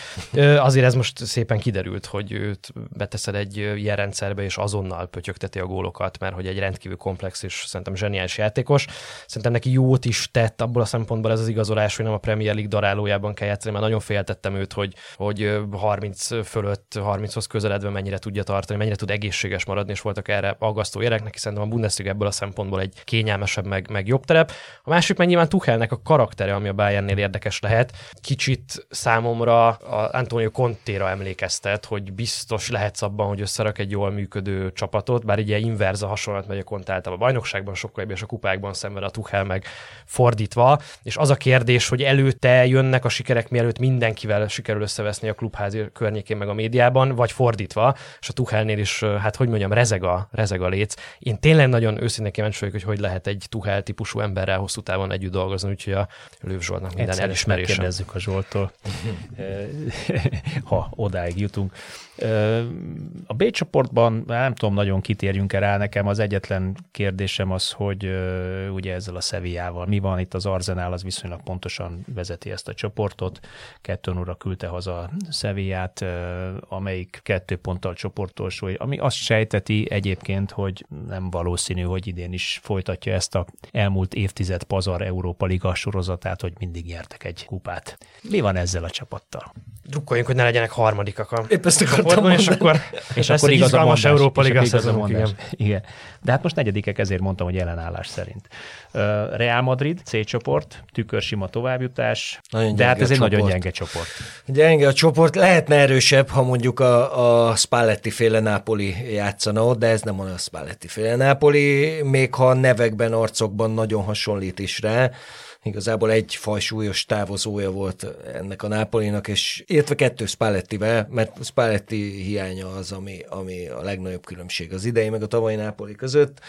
Azért ez most szépen kiderült, hogy hogy őt beteszed egy ilyen rendszerbe, és azonnal pötyögteti a gólokat, mert hogy egy rendkívül komplex és szerintem zseniális játékos. Szerintem neki jót is tett abból a szempontból ez az igazolás, hogy nem a Premier League darálójában kell játszani, mert nagyon féltettem őt, hogy, hogy 30 fölött, 30-hoz közeledve mennyire tudja tartani, mennyire tud egészséges maradni, és voltak erre aggasztó érek, neki szerintem a Bundesliga ebből a szempontból egy kényelmesebb, meg, meg jobb terep. A másik meg nyilván Tuchelnek a karaktere, ami a Bayernnél érdekes lehet. Kicsit számomra a Antonio Contéra emlékeztet, hogy biztos lehetsz abban, hogy összerak egy jól működő csapatot, bár ugye inverza hasonlat megy a kont a bajnokságban sokkal jobb, és a kupákban szemben a Tuchel meg fordítva, és az a kérdés, hogy előtte jönnek a sikerek, mielőtt mindenkivel sikerül összeveszni a klubházi környékén meg a médiában, vagy fordítva, és a Tuchelnél is, hát hogy mondjam, rezeg a, rezeg a léc. Én tényleg nagyon őszintén kíváncsi vagyok, hogy hogy lehet egy Tuchel típusú emberrel hosszú távon együtt dolgozni, úgyhogy a Lőv Zsoltnak minden elismerése. a Zsoltól, [LAUGHS] [LAUGHS] ha odáig jutunk. A B csoportban nem tudom, nagyon kitérjünk el rá, nekem az egyetlen kérdésem az, hogy ugye ezzel a Sevillával mi van, itt az Arzenál az viszonylag pontosan vezeti ezt a csoportot, kettőn óra küldte haza Sevillát, amelyik kettő ponttal csoportolsó, ami azt sejteti egyébként, hogy nem valószínű, hogy idén is folytatja ezt a elmúlt évtized pazar Európa Liga sorozatát, hogy mindig nyertek egy kupát. Mi van ezzel a csapattal? Drukkoljunk, hogy ne legyenek harmadikak a Épp ezt csoportban, és akkor, és akkor igaz a mondás, Európa Liga szezonunk, igen. igen. De hát most negyedikek, ezért mondtam, hogy ellenállás szerint. Real Madrid, C csoport, tükörsima továbbjutás, nagyon de hát ez egy nagyon gyenge csoport. Gyenge a csoport, lehetne erősebb, ha mondjuk a, a Spalletti féle Napoli játszana ott, de ez nem a Spalletti féle Napoli, még ha nevekben, arcokban nagyon hasonlít is rá igazából egy fajsúlyos távozója volt ennek a Nápolinak, és illetve kettő Spallettivel, mert Spalletti hiánya az, ami, ami a legnagyobb különbség az idei meg a tavalyi Nápoli között.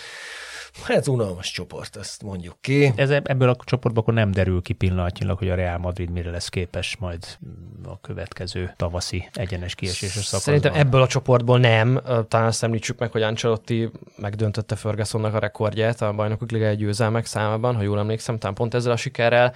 Hát unalmas csoport, ezt mondjuk ki. Ez ebből a csoportból akkor nem derül ki pillanatnyilag, hogy a Real Madrid mire lesz képes majd a következő tavaszi egyenes kieséses szakaszban. Szerintem ebből a csoportból nem. Talán azt említsük meg, hogy Ancelotti megdöntötte Fergusonnak a rekordját a bajnokok liga győzelmek számában, ha jól emlékszem, talán pont ezzel a sikerrel.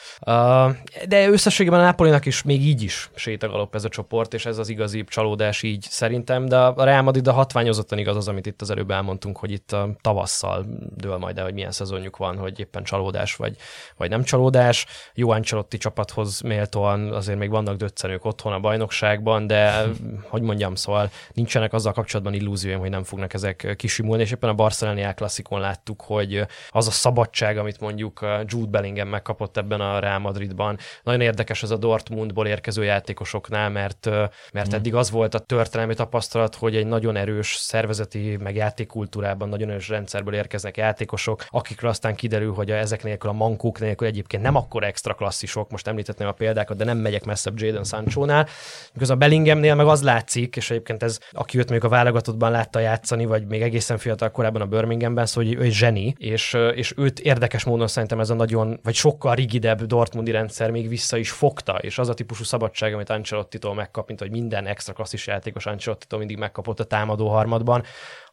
De összességében a Napolinak is még így is sétagalop ez a csoport, és ez az igazi csalódás így szerintem, de a Real Madrid a hatványozottan igaz az, amit itt az előbb elmondtunk, hogy itt a tavasszal dől majd el, hogy milyen szezonjuk van, hogy éppen csalódás vagy, vagy nem csalódás. Jó Ancelotti csapathoz méltóan azért még vannak döccenők otthon a bajnokságban, de [LAUGHS] hogy mondjam, szóval nincsenek azzal kapcsolatban illúzióim, hogy nem fognak ezek kisimulni, és éppen a Barcelona klasszikon láttuk, hogy az a szabadság, amit mondjuk Jude Bellingham megkapott ebben a Real Madridban, nagyon érdekes ez a Dortmundból érkező játékosoknál, mert, mert mm. eddig az volt a történelmi tapasztalat, hogy egy nagyon erős szervezeti, meg játékkultúrában nagyon erős rendszerből érkeznek játékosok, játékosok, akikről aztán kiderül, hogy a, ezek nélkül a mankók nélkül egyébként nem akkor extra klasszisok, most említettem a példákat, de nem megyek messzebb Jaden Sancho-nál. Mikor a Bellinghamnél meg az látszik, és egyébként ez, aki őt még a válogatottban látta játszani, vagy még egészen fiatal korábban a Birminghamben, szóval hogy ő egy zseni, és, és őt érdekes módon szerintem ez a nagyon, vagy sokkal rigidebb Dortmundi rendszer még vissza is fogta, és az a típusú szabadság, amit Ancelotti-tól megkap, mint hogy minden extra klasszis játékos Ancelotti mindig megkapott a támadó harmadban,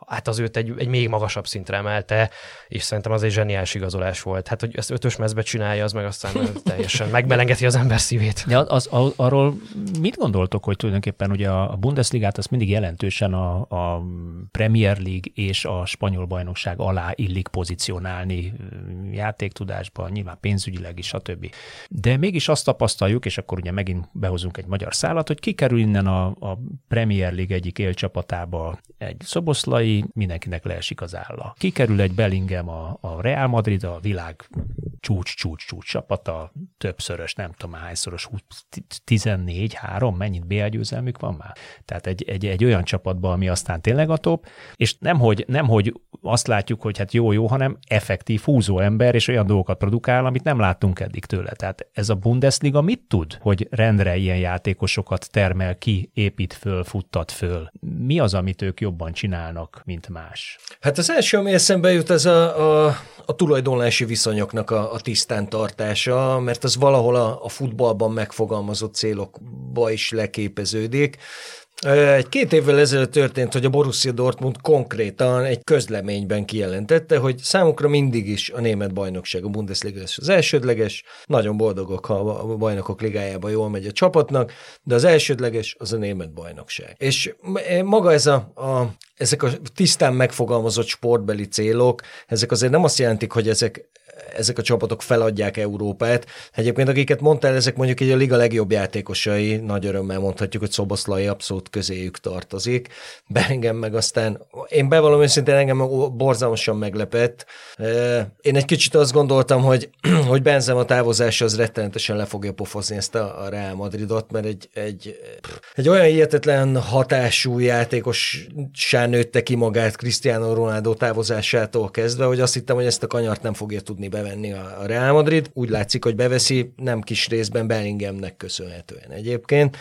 hát az őt egy, egy még magasabb szintre emelte, és szerintem az egy zseniális igazolás volt. Hát, hogy ezt ötös mezbe csinálja, az meg aztán teljesen megmelengeti az ember szívét. Ja, az, az, arról mit gondoltok, hogy tulajdonképpen ugye a Bundesligát az mindig jelentősen a, a Premier League és a spanyol bajnokság alá illik pozícionálni játéktudásban, nyilván pénzügyileg is, stb. De mégis azt tapasztaljuk, és akkor ugye megint behozunk egy magyar szállat, hogy kikerül innen a, a Premier League egyik élcsapatába egy szoboszlai, mindenkinek leesik az álla. Kikerül egy Bellingham a, a Real Madrid, a világ csúcs-csúcs-csúcs csapata, többszörös, nem tudom hányszoros, 14, 3, mennyit BL győzelmük van már? Tehát egy, egy, egy olyan csapatba, ami aztán tényleg a top, és nemhogy, nemhogy azt látjuk, hogy hát jó-jó, hanem effektív húzó ember, és olyan dolgokat produkál, amit nem láttunk eddig tőle. Tehát ez a Bundesliga mit tud, hogy rendre ilyen játékosokat termel ki, épít föl, futtat föl? Mi az, amit ők jobban csinálnak, mint más? Hát az első, ami eszembe jut, ez a, a, a tulajdonlási viszonyoknak a, a tisztán tartása, mert az valahol a, a futballban megfogalmazott célokba is leképeződik. Egy két évvel ezelőtt történt, hogy a Borussia Dortmund konkrétan egy közleményben kijelentette, hogy számukra mindig is a német bajnokság, a Bundesliga lesz az elsődleges, nagyon boldogok, ha a bajnokok ligájában jól megy a csapatnak, de az elsődleges az a német bajnokság. És maga ez a, a ezek a tisztán megfogalmazott sportbeli célok, ezek azért nem azt jelentik, hogy ezek ezek a csapatok feladják Európát. Egyébként akiket mondtál, ezek mondjuk egy a liga legjobb játékosai, nagy örömmel mondhatjuk, hogy Szoboszlai abszolút közéjük tartozik. Belengem meg aztán, én bevallom őszintén engem borzalmasan meglepett. Én egy kicsit azt gondoltam, hogy, [CLEARS THROAT] hogy a távozása az rettenetesen le fogja pofozni ezt a, Real Madridot, mert egy, egy, egy olyan hihetetlen hatású játékos nőtte ki magát Cristiano Ronaldo távozásától kezdve, hogy azt hittem, hogy ezt a kanyart nem fogja tudni bevenni a Real Madrid. Úgy látszik, hogy beveszi, nem kis részben Bellinghamnek köszönhetően egyébként.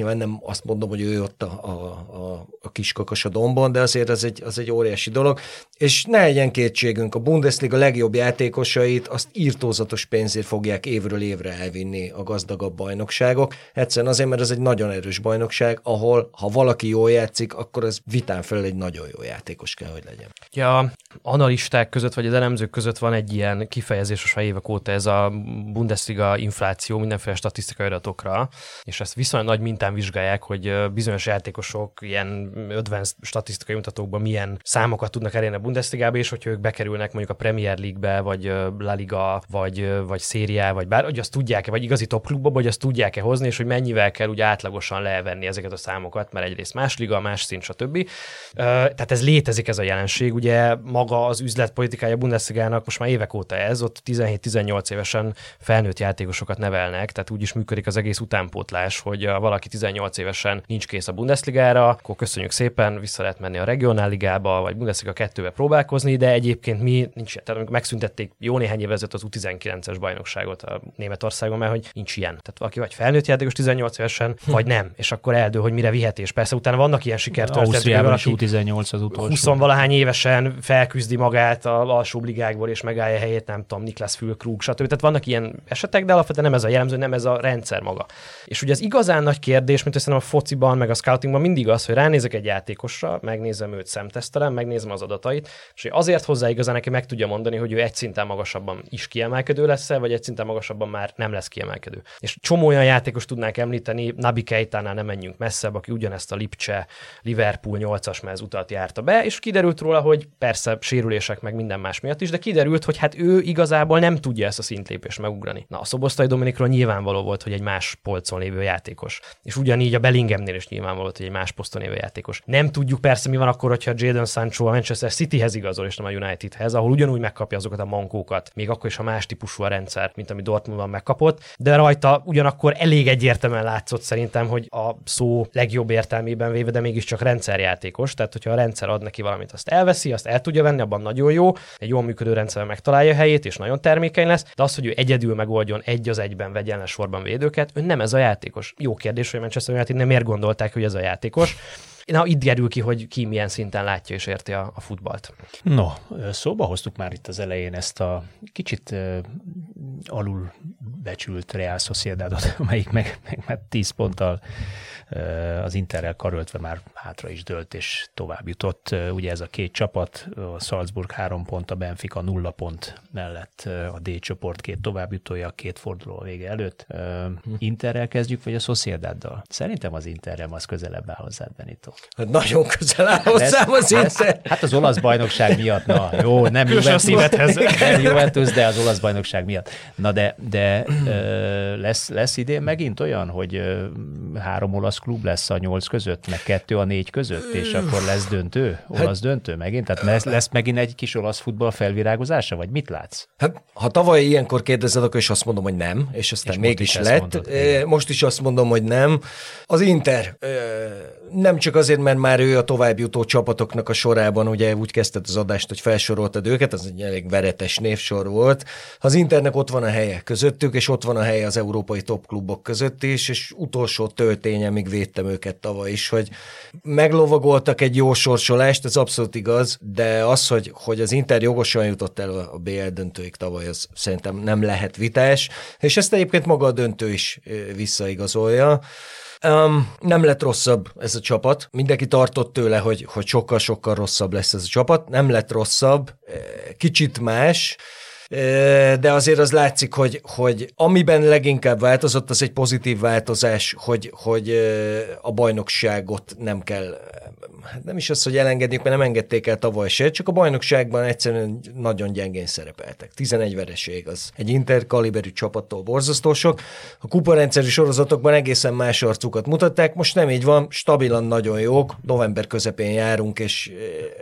Nyilván nem azt mondom, hogy ő ott a, a, a, a kiskakas a dombon, de azért az egy, az egy óriási dolog. És ne legyen kétségünk, a Bundesliga legjobb játékosait azt írtózatos pénzért fogják évről évre elvinni a gazdagabb bajnokságok. Egyszerűen azért, mert ez egy nagyon erős bajnokság, ahol ha valaki jól játszik, akkor ez vitán fel egy nagyon jó játékos kell, hogy legyen. Ja, analisták között, vagy az elemzők között van egy ilyen kifejezés a évek óta, ez a Bundesliga infláció mindenféle statisztikai adatokra, és ezt viszonylag nagy mintán után vizsgálják, hogy bizonyos játékosok ilyen advanced statisztikai mutatókban milyen számokat tudnak elérni a Bundesligába, és hogyha ők bekerülnek mondjuk a Premier League-be, vagy La Liga, vagy, vagy Szériá, vagy bár, hogy azt tudják-e, vagy igazi top klubba, vagy azt tudják-e hozni, és hogy mennyivel kell úgy átlagosan levenni ezeket a számokat, mert egyrészt más liga, más szint, stb. Tehát ez létezik ez a jelenség. Ugye maga az üzletpolitikája a Bundesligának most már évek óta ez, ott 17-18 évesen felnőtt játékosokat nevelnek, tehát úgy is működik az egész utánpótlás, hogy valaki 18 évesen nincs kész a Bundesligára, akkor köszönjük szépen, vissza lehet menni a regionáligába, vagy Bundesliga 2-be próbálkozni, de egyébként mi nincs, tehát megszüntették jó néhány éve az U19-es bajnokságot a Németországon, mert hogy nincs ilyen. Tehát valaki vagy felnőtt játékos 18 évesen, hm. vagy nem, és akkor eldől, hogy mire vihet, és persze utána vannak ilyen sikertörténetek. Is U18 az utolsó. 20 valahány évesen felküzdi magát a alsóbb ligákból, és megállja helyét, nem tudom, Niklas Fülkrug, stb. Tehát vannak ilyen esetek, de alapvetően nem ez a jellemző, nem ez a rendszer maga. És ugye az igazán nagy kérdés, kérdés, mint hiszem a fociban, meg a scoutingban mindig az, hogy ránézek egy játékosra, megnézem őt szemtesztelen, megnézem az adatait, és azért hozzá igazán neki meg tudja mondani, hogy ő egy szinten magasabban is kiemelkedő lesz vagy egy szinten magasabban már nem lesz kiemelkedő. És csomó olyan játékos tudnánk említeni, Nabi Keitánál nem menjünk messzebb, aki ugyanezt a Lipcse Liverpool 8-as mez utat járta be, és kiderült róla, hogy persze sérülések meg minden más miatt is, de kiderült, hogy hát ő igazából nem tudja ezt a szintlépést megugrani. Na, a Szobosztai Dominikról nyilvánvaló volt, hogy egy más polcon lévő játékos. És ugyanígy a Bellinghamnél is nyilvánvaló, hogy egy más poszton élő játékos. Nem tudjuk persze, mi van akkor, hogyha Jadon Sancho a Manchester Cityhez igazol, és nem a Unitedhez, ahol ugyanúgy megkapja azokat a mankókat, még akkor is, ha más típusú a rendszer, mint ami Dortmundban megkapott, de rajta ugyanakkor elég egyértelműen látszott szerintem, hogy a szó legjobb értelmében véve, de mégiscsak rendszerjátékos, tehát hogyha a rendszer ad neki valamit, azt elveszi, azt el tudja venni, abban nagyon jó, egy jól működő rendszer megtalálja a helyét, és nagyon termékeny lesz, de az, hogy ő egyedül megoldjon egy az egyben, vegyen le sorban védőket, ő nem ez a játékos. Jó kérdés, hogy Manchester United nem miért gondolták, hogy ez a játékos. Na, itt derül ki, hogy ki milyen szinten látja és érti a, a futballt. No, szóba hoztuk már itt az elején ezt a kicsit uh, alul becsült Real Sociedadot, [LAUGHS] amelyik meg, meg már 10 ponttal az Interrel karöltve már hátra is dölt és tovább jutott. Ugye ez a két csapat, a Salzburg három pont, a Benfica nulla pont mellett a D csoport két továbbjutója, két forduló a vége előtt. Interrel kezdjük, vagy a Sociedaddal? Szerintem az Interrel az közelebb áll hozzád, Benito. Hát nagyon közel áll hozzám az Inter. Hát az olasz bajnokság miatt, na jó, nem Juventus, [LAUGHS] nem Juventus, de az olasz bajnokság miatt. Na de, de lesz, lesz idén megint olyan, hogy három olasz klub lesz a nyolc között, meg kettő a négy között, és akkor lesz döntő, olasz hát, döntő megint? Tehát lesz, lesz megint egy kis olasz futball felvirágozása, vagy mit látsz? Hát, ha tavaly ilyenkor kérdezed, akkor is azt mondom, hogy nem, és aztán és mégis lett. Mondod, most is azt mondom, hogy nem. Az Inter nem csak azért, mert már ő a továbbjutó csapatoknak a sorában, ugye úgy kezdted az adást, hogy felsoroltad őket, az egy elég veretes névsor volt. Az Internek ott van a helye közöttük, és ott van a helye az európai topklubok között is, és utolsó tölténye, még védtem őket tavaly is, hogy meglovagoltak egy jó sorsolást, ez abszolút igaz, de az, hogy, hogy az Inter jogosan jutott el a BL döntőig tavaly, az szerintem nem lehet vitás, és ezt egyébként maga a döntő is visszaigazolja. Um, nem lett rosszabb ez a csapat. Mindenki tartott tőle, hogy, hogy sokkal-sokkal rosszabb lesz ez a csapat. Nem lett rosszabb, kicsit más, de azért az látszik, hogy, hogy amiben leginkább változott, az egy pozitív változás, hogy, hogy a bajnokságot nem kell hát nem is az, hogy elengedjük, mert nem engedték el tavaly se, csak a bajnokságban egyszerűen nagyon gyengén szerepeltek. 11 vereség az egy interkaliberű csapattól borzasztó sok. A kuparendszeri sorozatokban egészen más arcukat mutatták, most nem így van, stabilan nagyon jók, november közepén járunk, és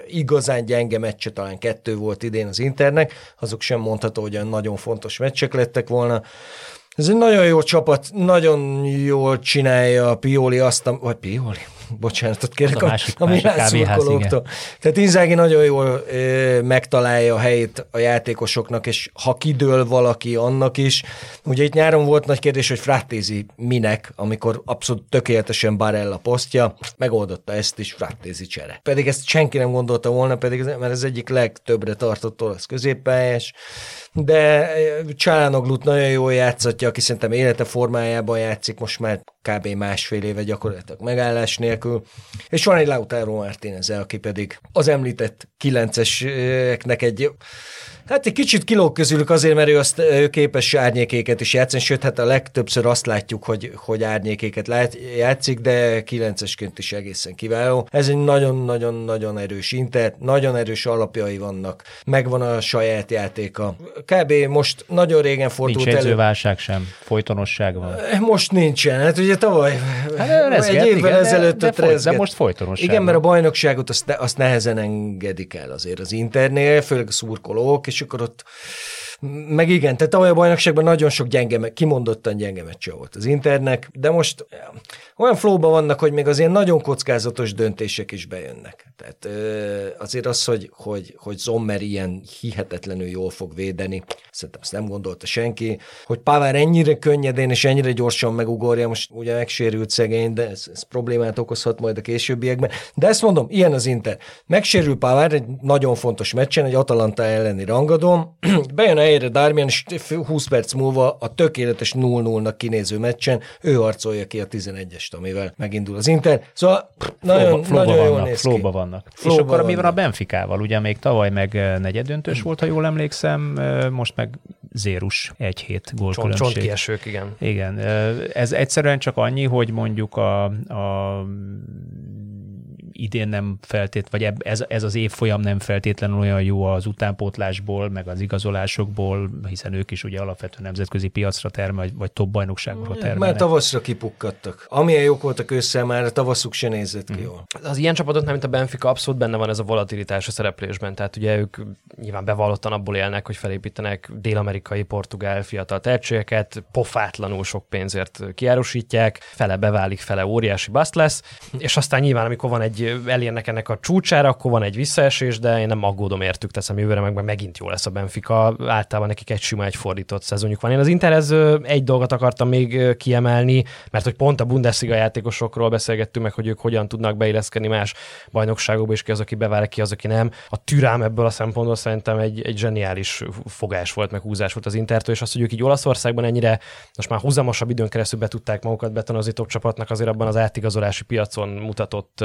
igazán gyenge meccse talán kettő volt idén az Internek, azok sem mondható, hogy olyan nagyon fontos meccsek lettek volna. Ez egy nagyon jó csapat, nagyon jól csinálja a Pioli azt, a, vagy Pioli, bocsánatot kérek, a, másik, a, a Milán szurkolóktól. Tehát Inzági nagyon jól ö, megtalálja a helyét a játékosoknak, és ha kidől valaki annak is. Ugye itt nyáron volt nagy kérdés, hogy Frattézi minek, amikor abszolút tökéletesen Barella posztja, megoldotta ezt is Frattézi csere. Pedig ezt senki nem gondolta volna, pedig ez, mert ez egyik legtöbbre tartott olasz középpályás, de Csalánoglut nagyon jól játszatja, aki szerintem élete formájában játszik, most már kb. másfél éve gyakorlatilag megállás nélkül. És van egy Lautaro Martinez, aki pedig az említett kilenceseknek egy Hát egy kicsit kilóg közülük azért, mert ő, azt, ő képes árnyékéket is játszani, sőt, hát a legtöbbször azt látjuk, hogy, hogy árnyékéket lát, játszik, de kilencesként is egészen kiváló. Ez egy nagyon-nagyon-nagyon erős inter, nagyon erős alapjai vannak, megvan a saját játéka. Kb. most nagyon régen fordult Nincs elő. válság sem, folytonosság van. Most nincsen, hát ugye tavaly, hát, rezget, egy évvel igen, ezelőtt de, de, de most folytonosság Igen, mert a bajnokságot azt, azt nehezen engedik el azért az internél, főleg a szurkolók, és akkor ott meg igen, tehát tavaly a bajnokságban nagyon sok gyenge, kimondottan gyenge meccse volt az Internek, de most olyan flóban vannak, hogy még az ilyen nagyon kockázatos döntések is bejönnek. Tehát azért az, hogy, hogy, hogy Zommer ilyen hihetetlenül jól fog védeni, szerintem ezt nem gondolta senki, hogy Pavár ennyire könnyedén és ennyire gyorsan megugorja, most ugye megsérült szegény, de ez, ez problémát okozhat majd a későbbiekben. De ezt mondom, ilyen az Inter. Megsérül Pavár egy nagyon fontos meccsen, egy Atalanta elleni rangadom, [CLEARS THROAT] bejön a helyre Darmian, és 20 perc múlva a tökéletes 0-0-nak kinéző meccsen ő harcolja ki a 11-est, amivel megindul az Inter. Szóval nagyon, flóba, nagyon jól vannak, néz flóba vannak. Flóba és akkor mi van a Benficával? Ugye még tavaly meg negyedöntős volt, ha jól emlékszem, most meg zérus egy hét gólkülönbség. Csont, kiesők, igen. Igen. Ez egyszerűen csak annyi, hogy mondjuk a, a idén nem feltét, vagy ez, ez az évfolyam nem feltétlenül olyan jó az utánpótlásból, meg az igazolásokból, hiszen ők is ugye alapvetően nemzetközi piacra termel, vagy, top bajnokságokra termelnek. Már tavaszra kipukkadtak. Amilyen jók voltak ősszel, már a tavaszuk se nézett ki mm. jól. Az ilyen csapatoknál, mint a Benfica, abszolút benne van ez a volatilitás a szereplésben. Tehát ugye ők nyilván bevallottan abból élnek, hogy felépítenek dél-amerikai, portugál fiatal tehetségeket, pofátlanul sok pénzért kiárusítják, fele beválik, fele óriási baszt lesz, és aztán nyilván, amikor van egy, elérnek ennek a csúcsára, akkor van egy visszaesés, de én nem aggódom értük, teszem jövőre meg, megint jó lesz a Benfica. Általában nekik egy sima, egy fordított szezonjuk van. Én az Interez egy dolgot akartam még kiemelni, mert hogy pont a Bundesliga játékosokról beszélgettünk meg, hogy ők hogyan tudnak beilleszkedni más bajnokságokba, és ki az, aki beválik, ki az, aki nem. A türám ebből a szempontból szerintem egy, egy zseniális fogás volt, meg húzás volt az Intertől, és az, hogy ők így Olaszországban ennyire most már húzamosabb időn keresztül be tudták magukat betonozni top csapatnak, azért abban az átigazolási piacon mutatott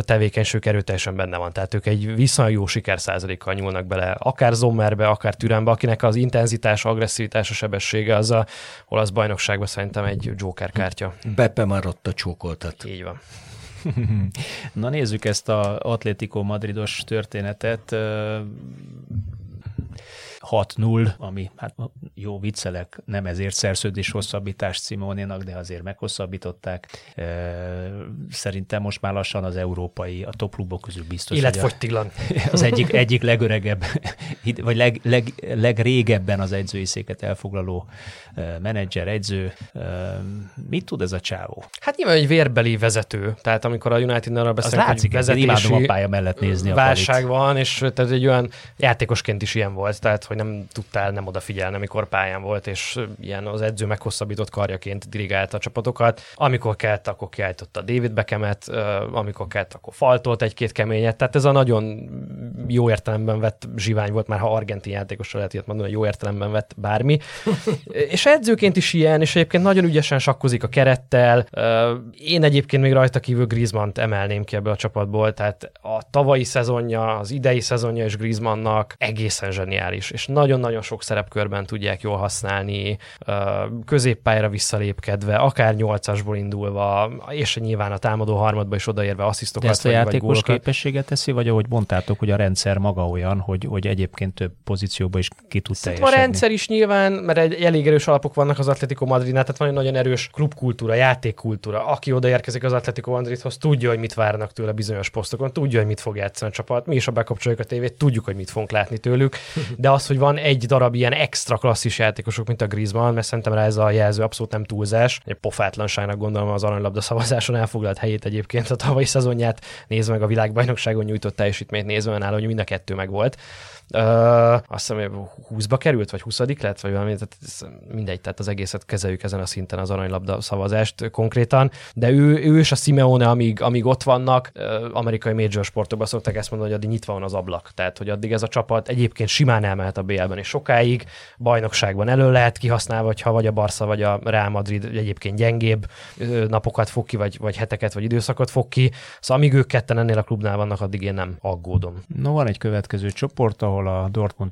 tevékenység erőteljesen benne van. Tehát ők egy viszonylag jó sikerszázalékkal nyúlnak bele, akár Zommerbe, akár Türembe, akinek az intenzitás, agresszivitás, a sebessége az a olasz bajnokságban szerintem egy Joker kártya. Beppe már ott a csókoltat. Így van. [LAUGHS] Na nézzük ezt a Atletico Madridos történetet. 6-0, ami hát jó viccelek, nem ezért szerződés hosszabbítás Simónénak, de azért meghosszabbították. Szerintem most már lassan az európai, a top klubok közül biztos, Életfogytiglan. [LAUGHS] Az egyik, egyik legöregebb, vagy leg, leg, legrégebben az edzői széket elfoglaló menedzser, edző. Mit tud ez a csávó? Hát nyilván egy vérbeli vezető. Tehát amikor a United arra beszélünk, hogy vezetési a pálya mellett nézni válság a van, és tehát egy olyan játékosként is ilyen volt, tehát hogy nem tudtál nem odafigyelni, amikor pályán volt, és ilyen az edző meghosszabbított karjaként dirigálta a csapatokat. Amikor kellett, akkor kiállította David Beckhamet, amikor kellett, akkor faltolt egy-két keményet. Tehát ez a nagyon jó értelemben vett zsivány volt, már ha argentin játékosra lehet ilyet mondani, jó értelemben vett bármi. [LAUGHS] és edzőként is ilyen, és egyébként nagyon ügyesen sakkozik a kerettel. Én egyébként még rajta kívül Griezmann-t emelném ki ebből a csapatból, tehát a tavalyi szezonja, az idei szezonja és Griezmannnak egészen zseniális, és nagyon-nagyon sok szerepkörben tudják jól használni, középpályára visszalépkedve, akár nyolcasból indulva, és nyilván a támadó harmadba is odaérve asszisztokat. De ezt a játékos képességet teszi, vagy ahogy mondtátok, hogy a rendszer maga olyan, hogy, hogy egyébként több pozícióba is ki tud teljesedni? A rendszer is nyilván, mert egy elég erős alapok vannak az Atletico Madridnál, tehát van egy nagyon erős klubkultúra, játékkultúra. Aki odaérkezik az Atletico Madridhoz, tudja, hogy mit várnak tőle bizonyos posztokon, tudja, hogy mit fog játszani a csapat. Mi is, ha bekapcsoljuk a tévét, tudjuk, hogy mit fogunk látni tőlük, de az, hogy van egy darab ilyen extra klasszis játékosok, mint a Griezmann, mert szerintem rá ez a jelző abszolút nem túlzás. Egy pofátlanságnak gondolom az arany szavazáson elfoglalt helyét egyébként a tavalyi szezonját nézve meg a világbajnokságon nyújtott teljesítményt nézve nála, hogy mind a kettő meg volt. Uh, azt hiszem, 20-ba került, vagy 20 lett, vagy valami, tehát ez mindegy, tehát az egészet kezeljük ezen a szinten az aranylabda szavazást konkrétan, de ő, ő és a Simeone, amíg, amíg ott vannak, amerikai major sportokban szokták ezt mondani, hogy addig nyitva van az ablak, tehát hogy addig ez a csapat egyébként simán elmehet a BL-ben és sokáig, bajnokságban elő lehet kihasználva, ha vagy a Barca, vagy a Real Madrid egyébként gyengébb napokat fog ki, vagy, vagy heteket, vagy időszakot fog ki, szóval amíg ők ketten ennél a klubnál vannak, addig én nem aggódom. No, van egy következő csoport, ahol ahol a Dortmund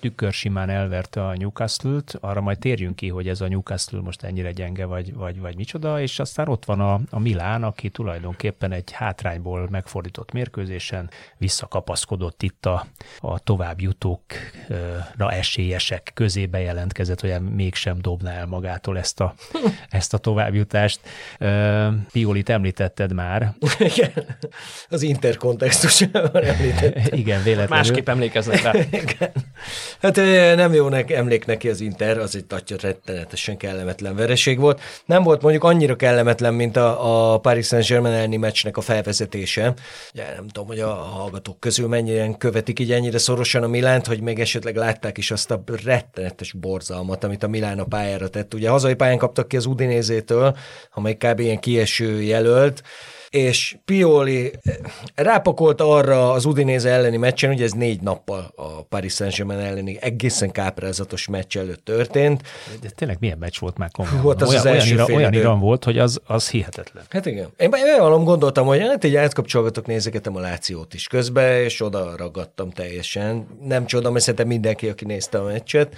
tükör simán elverte a Newcastle-t, arra majd térjünk ki, hogy ez a Newcastle most ennyire gyenge, vagy, vagy, vagy micsoda, és aztán ott van a, a Milán, aki tulajdonképpen egy hátrányból megfordított mérkőzésen visszakapaszkodott itt a, a továbbjutókra esélyesek közé bejelentkezett, hogy mégsem dobná el magától ezt a, [LAUGHS] ezt a továbbjutást. Piolit említetted már. [LAUGHS] Igen, az interkontextusában említetted. Igen, véletlenül. Másképp emlékeznek rá. [LAUGHS] hát nem jó nek, emlék neki az Inter, az egy tatya rettenetesen kellemetlen vereség volt. Nem volt mondjuk annyira kellemetlen, mint a, a Paris Saint-Germain elleni meccsnek a felvezetése. Ja, nem tudom, hogy a hallgatók közül mennyire követik így ennyire szorosan a Milánt, hogy még esetleg látták is azt a rettenetes borzalmat, amit a Milán a pályára tett. Ugye hazai pályán kaptak ki az Udinézétől, amely kb. ilyen kieső jelölt, és Pioli eh, rápakolt arra az Udinéze elleni meccsen, ugye ez négy nappal a Paris Saint-Germain elleni egészen káprázatos meccs előtt történt. De tényleg milyen meccs volt már komolyan? Volt az olyan, az első olyan, olyan iram volt, hogy az, az hihetetlen. Hát igen. Én olyan gondoltam, hogy hát így átkapcsolgatok, nézegetem a Lációt is közbe, és oda ragadtam teljesen. Nem csoda, mert szerintem mindenki, aki nézte a meccset.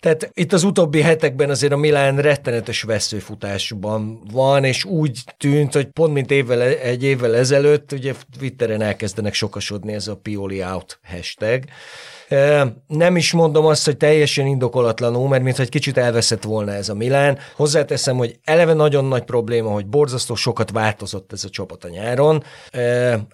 Tehát itt az utóbbi hetekben azért a Milán rettenetes veszőfutásban van, és úgy tűnt, hogy pont mint évvel egy évvel ezelőtt, ugye Twitteren elkezdenek sokasodni ez a Pioli out hashtag, nem is mondom azt, hogy teljesen indokolatlanul, mert mintha egy kicsit elveszett volna ez a Milán. Hozzáteszem, hogy eleve nagyon nagy probléma, hogy borzasztó sokat változott ez a csapat a nyáron.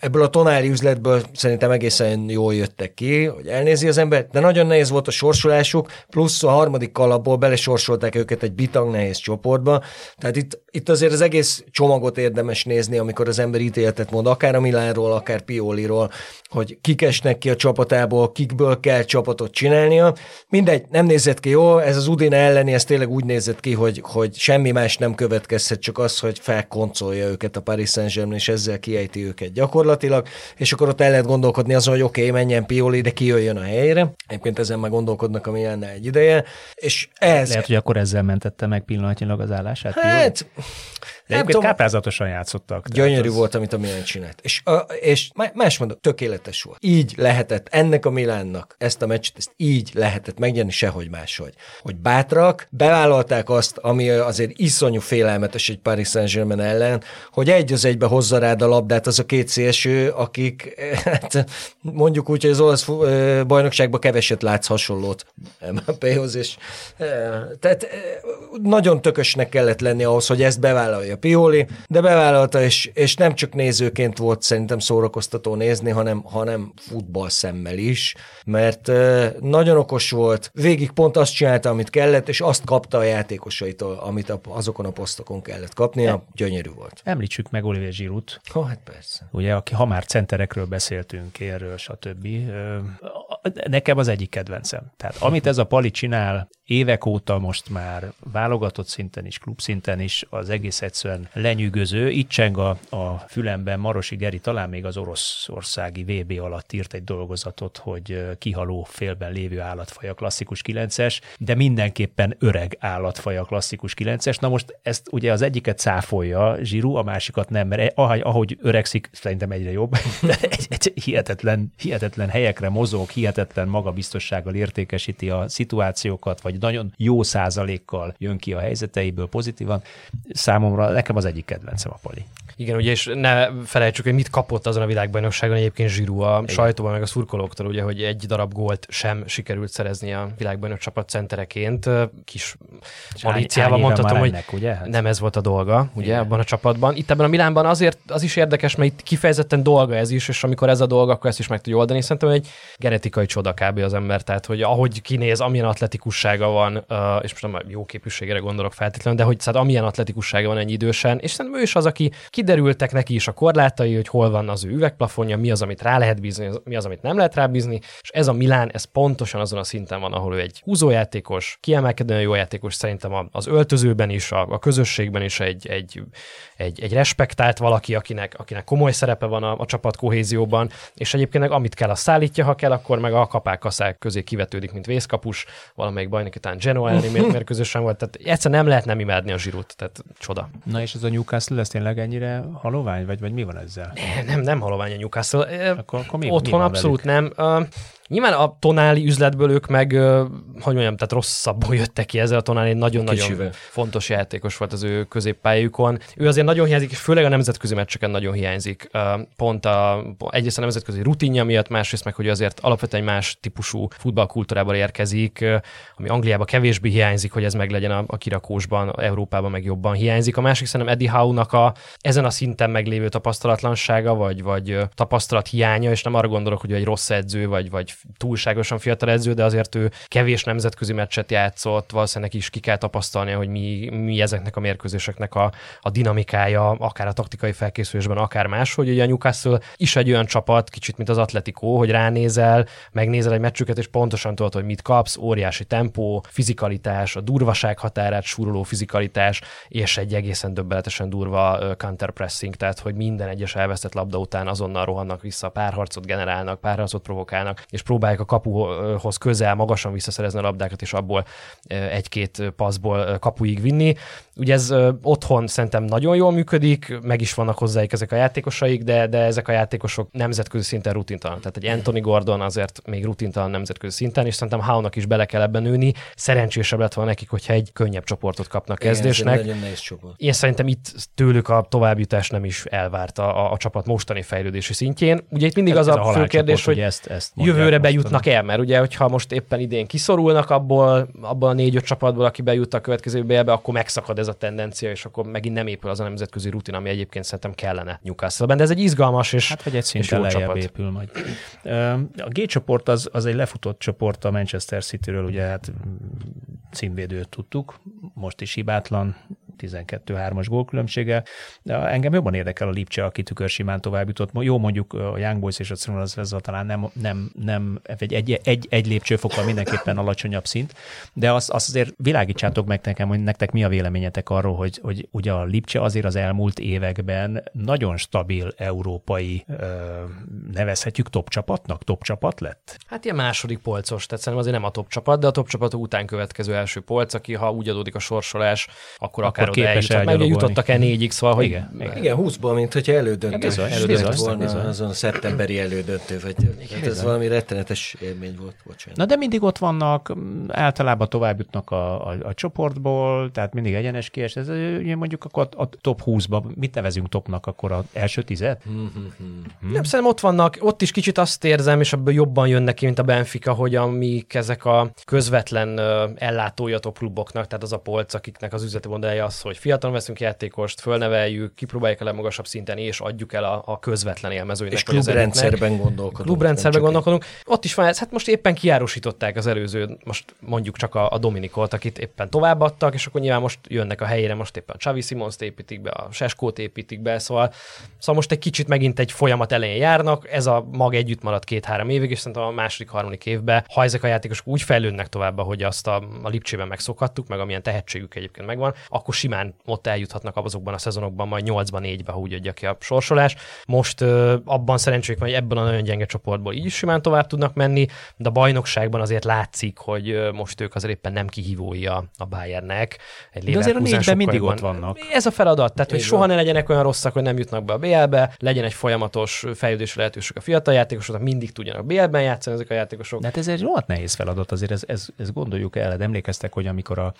Ebből a tonáli üzletből szerintem egészen jól jöttek ki, hogy elnézi az ember, de nagyon nehéz volt a sorsolásuk, plusz a harmadik kalapból belesorsolták őket egy bitang nehéz csoportba. Tehát itt, itt azért az egész csomagot érdemes nézni, amikor az ember ítéletet mond, akár a Milánról, akár Pioliról, hogy kik esnek ki a csapatából, kikből kell csapatot csinálnia. Mindegy, nem nézett ki jó, ez az Udine elleni, ez tényleg úgy nézett ki, hogy, hogy semmi más nem következhet, csak az, hogy felkoncolja őket a Paris Saint-Germain, és ezzel kiejti őket gyakorlatilag, és akkor ott el lehet gondolkodni azon, hogy oké, okay, menjen Pioli, de kijöjjön a helyére. Egyébként ezen már gondolkodnak a Milánnál egy ideje. És ez... Lehet, hogy akkor ezzel mentette meg pillanatnyilag az állását. Hát, de egyébként káprázatosan játszottak. Gyönyörű az... volt, amit a Milán csinált. És, a, és más mondok, tökéletes volt. Így lehetett ennek a Milánnak ezt a meccset, ezt így lehetett megnyerni, sehogy máshogy. Hogy bátrak, bevállalták azt, ami azért iszonyú félelmetes egy Paris Saint-Germain ellen, hogy egy az egybe hozza rád a labdát az a két szélső, akik hát, mondjuk úgy, hogy az olasz bajnokságban keveset látsz hasonlót Mbappéhoz, és tehát nagyon tökösnek kellett lenni ahhoz, hogy ezt bevállalja Pioli, de bevállalta, és, és nem csak nézőként volt szerintem szórakoztató nézni, hanem, hanem futball szemmel is, mert nagyon okos volt, végig pont azt csinálta, amit kellett, és azt kapta a játékosaitól, amit azokon a posztokon kellett kapnia, gyönyörű volt. Említsük meg Olivier Giroud. Oh, hát persze. Ugye, aki, ha már centerekről beszéltünk, érről, stb. Nekem az egyik kedvencem. Tehát amit ez a Pali csinál, évek óta most már válogatott szinten is, klubszinten is az egész egyszerűen lenyűgöző. Itt cseng a, a fülemben Marosi Geri talán még az oroszországi VB alatt írt egy dolgozatot, hogy kihaló félben lévő állatfaja klasszikus 9-es, de mindenképpen öreg állatfaja klasszikus 9-es. Na most ezt ugye az egyiket cáfolja Zsiru, a másikat nem, mert ahogy öregszik, szerintem egyre jobb, [LAUGHS] de egy, egy hihetetlen, hihetetlen helyekre mozog, hihetetlen magabiztossággal értékesíti a szituációkat, vagy nagyon jó százalékkal jön ki a helyzeteiből pozitívan. Számomra nekem az egyik kedvencem a Pali. Igen, ugye, és ne felejtsük, hogy mit kapott azon a világbajnokságon egyébként Zsirú a Igen. sajtóban, meg a szurkolóktól, ugye, hogy egy darab gólt sem sikerült szerezni a világbajnok csapat centereként. Kis malíciával mondhatom, hogy ennek, ugye? Hát. nem ez volt a dolga, ugye, Igen. abban a csapatban. Itt ebben a Milánban azért az is érdekes, mert itt kifejezetten dolga ez is, és amikor ez a dolga, akkor ezt is meg tudja oldani. Szerintem egy genetikai csoda kb. az ember, tehát hogy ahogy kinéz, amilyen atletikussága van, és most nem jó képűségére gondolok feltétlenül, de hogy szóval amilyen atletikussága van ennyi idősen, és szerintem ő is az, aki kiderültek neki is a korlátai, hogy hol van az ő üvegplafonja, mi az, amit rá lehet bízni, mi az, amit nem lehet rá bízni, és ez a Milán, ez pontosan azon a szinten van, ahol ő egy húzójátékos, kiemelkedően jó játékos, szerintem az öltözőben is, a, a közösségben is egy, egy, egy, egy respektált valaki, akinek, akinek komoly szerepe van a, a csapat kohézióban, és egyébként meg amit kell, a szállítja, ha kell, akkor meg a kapákaszák közé kivetődik, mint vészkapus, valamelyik bajnoki után Genoa elleni [LAUGHS] mérkőzésen volt, tehát egyszer nem lehet nem imádni a zsirút, tehát csoda. Na és ez a Newcastle, ez tényleg ennyire halovány, vagy, vagy mi van ezzel? Nem, nem halovány a Newcastle. Akkor, akkor mi, Otthon mi abszolút velük? nem. Nyilván a tonáli üzletből ők meg, hogy mondjam, tehát rosszabbul jöttek ki ezzel a tonáli, nagyon-nagyon fontos játékos volt az ő középpályukon. Ő azért nagyon hiányzik, és főleg a nemzetközi meccseken nagyon hiányzik. Pont a, egyrészt a nemzetközi rutinja miatt, másrészt meg, hogy azért alapvetően más típusú futballkultúrából érkezik, ami Angliában kevésbé hiányzik, hogy ez meg legyen a, a kirakósban, Európában meg jobban hiányzik. A másik szerintem Eddie Howe-nak a ezen a szinten meglévő tapasztalatlansága, vagy, vagy tapasztalat hiánya, és nem arra gondolok, hogy egy rossz edző, vagy, vagy túlságosan fiatal edző, de azért ő kevés nemzetközi meccset játszott, valószínűleg is ki kell tapasztalnia, hogy mi, mi ezeknek a mérkőzéseknek a, a dinamikája, akár a taktikai felkészülésben, akár más, hogy ugye a Newcastle is egy olyan csapat, kicsit mint az Atletico, hogy ránézel, megnézel egy meccsüket, és pontosan tudod, hogy mit kapsz, óriási tempó, fizikalitás, a durvaság határát súroló fizikalitás, és egy egészen döbbenetesen durva counterpressing, tehát hogy minden egyes elvesztett labda után azonnal rohannak vissza, párharcot generálnak, párharcot provokálnak, és próbálják a kapuhoz közel, magasan visszaszerezni a labdákat, és abból egy-két passzból kapuig vinni. Ugye ez otthon szerintem nagyon jól működik, meg is vannak hozzájuk ezek a játékosaik, de, de ezek a játékosok nemzetközi szinten rutintalan. Tehát egy Anthony Gordon azért még rutintalan nemzetközi szinten, és szerintem Haunak is bele kell ebben nőni. Szerencsésebb lett volna nekik, hogyha egy könnyebb csoportot kapnak kezdésnek. Igen. Én szerintem itt tőlük a továbbjutás nem is elvárt a, a csapat mostani fejlődési szintjén. Ugye itt mindig ez az a, a fő kérdés, hogy ezt, ezt jövőre bejutnak el, mert ugye, hogyha most éppen idén kiszorulnak abból, abból a négy-öt csapatból, aki bejut a következő be, akkor megszakad ez a tendencia, és akkor megint nem épül az a nemzetközi rutin, ami egyébként szerintem kellene Newcastle-ben. De ez egy izgalmas és, hát, vagy egy szinten lejjebb épül majd. A G csoport az, az egy lefutott csoport a Manchester City-ről, ugye hát címvédőt tudtuk, most is hibátlan, 12-3-as gólkülönbsége. Engem jobban érdekel a Lipcse, aki simán tovább jutott. Jó, mondjuk a Young Boys és a Crunaz talán nem, nem, nem egy, egy, egy, egy lépcsőfokkal mindenképpen alacsonyabb szint, de azt, azt azért világítsátok meg nekem, hogy nektek mi a véleményetek arról, hogy, hogy ugye a Lipcse azért az elmúlt években nagyon stabil európai, nevezhetjük top csapatnak, top csapat lett? Hát ilyen második polcos, tehát szerintem azért nem a top csapat, de a top csapat után következő első polc, aki ha úgy adódik a sorsolás, akkor, akkor akár oda eljuthat. Meg jutottak el négyig, szóval, hogy... Igen, igen. igen 20-ból, mint hogyha elődöntő. Bizony, elődöntő volna bizony. azon a szeptemberi elődöntő, vagy igen, ez valami rettenetes élmény volt, bocsánat. Na de mindig ott vannak, általában tovább jutnak a, a, a csoportból, tehát mindig egyenes kies. Ez mondjuk akkor a, a top 20-ba, mit nevezünk topnak, akkor az első tized? Hmm. Nem, szerintem ott vannak, ott is kicsit azt érzem, és abból jobban jönnek ki, mint a Benfica, hogy amik ezek a közvetlen ellátója top kluboknak, tehát az a polc, akiknek az üzleti modelje az, hogy fiatal veszünk játékost, fölneveljük, kipróbáljuk a legmagasabb szinten, és adjuk el a, a közvetlen élmezőnek. És klubrendszerben gondolkodunk. Klubrendszerben gondolkodunk. Ott is van ez, hát most éppen kiárusították az előző, most mondjuk csak a, a Dominikolt, akit éppen továbbadtak, és akkor nyilván most jönnek a helyére, most éppen a Csavi simons építik be, a Seskót építik be, szóval, szóval most egy kicsit megint egy folyamat elején járnak, ez a mag együtt marad két-három évig, és szerintem a második, harmadik évben, ha ezek a játékosok úgy fejlődnek tovább, hogy azt a, a Lipcsében megszokhattuk, meg amilyen tehetségük egyébként megvan, akkor simán ott eljuthatnak azokban a szezonokban, majd 8-ban, 4-ben, ha úgy adja ki a sorsolás. Most ö, abban szerencsék hogy ebben a nagyon gyenge csoportból így is simán tovább tudnak menni, de a bajnokságban azért látszik, hogy most ők azért éppen nem kihívói a, a Bayernnek. Egy de azért a négyben mindig ott vannak. Ez a feladat, tehát hogy soha ne legyenek olyan rosszak, hogy nem jutnak be a BL-be, legyen egy folyamatos fejlődés lehetőség a fiatal játékosoknak, mindig tudjanak BL-ben játszani ezek a játékosok. De hát ez egy rohadt nehéz feladat, azért ez, ez, ez gondoljuk el, de emlékeztek, hogy amikor a,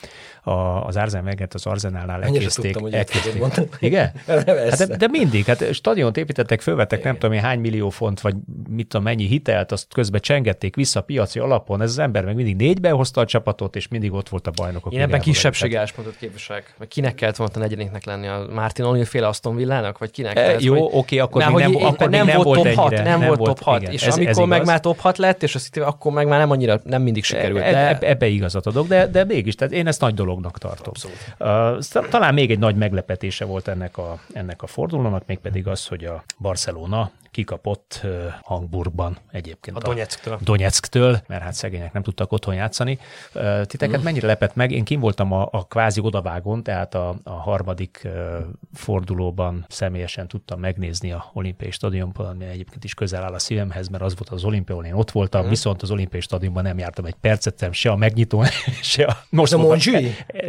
a, az Arzen Weget az Arzenálnál elkészték. Tudtam, [LAUGHS] Igen? [LAUGHS] hát de, de, mindig, hát stadiont építettek, fölvettek nem tudom én hány millió font, vagy mit tudom mennyi hitelt, azt közben csengették vissza piaci alapon, ez az ember meg mindig négybe hozta a csapatot, és mindig ott volt a bajnokok. Én ebben kisebbségi álláspontot képviselek. Vagy kinek kellett volna a negyediknek lenni? A Martin O'Neill féle Aston Villának? Vagy kinek? E, jó, oké, akkor még nem, akkor nem, nem volt top 6, nem, nem volt top 6. És amikor meg már top 6 lett, és azt akkor meg már nem annyira, nem mindig sikerült. E, de... Ebbe igazat adok, de, de mégis, tehát én ezt nagy dolognak tartom. Abszolút. Talán még egy nagy meglepetése volt ennek a, ennek a fordulónak, mégpedig az, hogy a Barcelona kikapott Hamburgban egyébként. A Donetsktől. A Donetsktől, mert hát szegények nem tudtak otthon játszani. Titeket mm. mennyire lepett meg? Én kim voltam a, a kvázi odavágon, tehát a, a harmadik fordulóban személyesen tudtam megnézni a olimpiai stadionban, ami egyébként is közel áll a szívemhez, mert az volt az olimpia, ahol én ott voltam, mm. viszont az olimpiai stadionban nem jártam egy percet, se a megnyitón, [LAUGHS] se a... Most a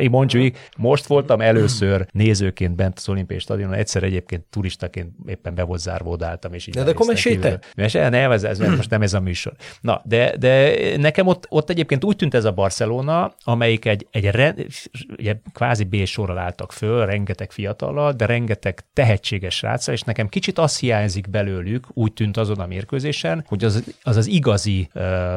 Montjuïc? Most voltam először nézőként bent az olimpiai stadionon, egyszer egyébként turistaként éppen be volt zárva, és így de, akkor mesélj te. Nem, ez, ez, most nem ez a műsor. Na, de, de nekem ott, ott egyébként úgy tűnt ez a Barcelona, amelyik egy, egy, rend, egy kvázi B sorral álltak föl, rengeteg fiatallal, de rengeteg tehetséges sráccal, és nekem kicsit azt hiányzik belőlük, úgy tűnt azon a mérkőzésen, hogy az az, az igazi, uh,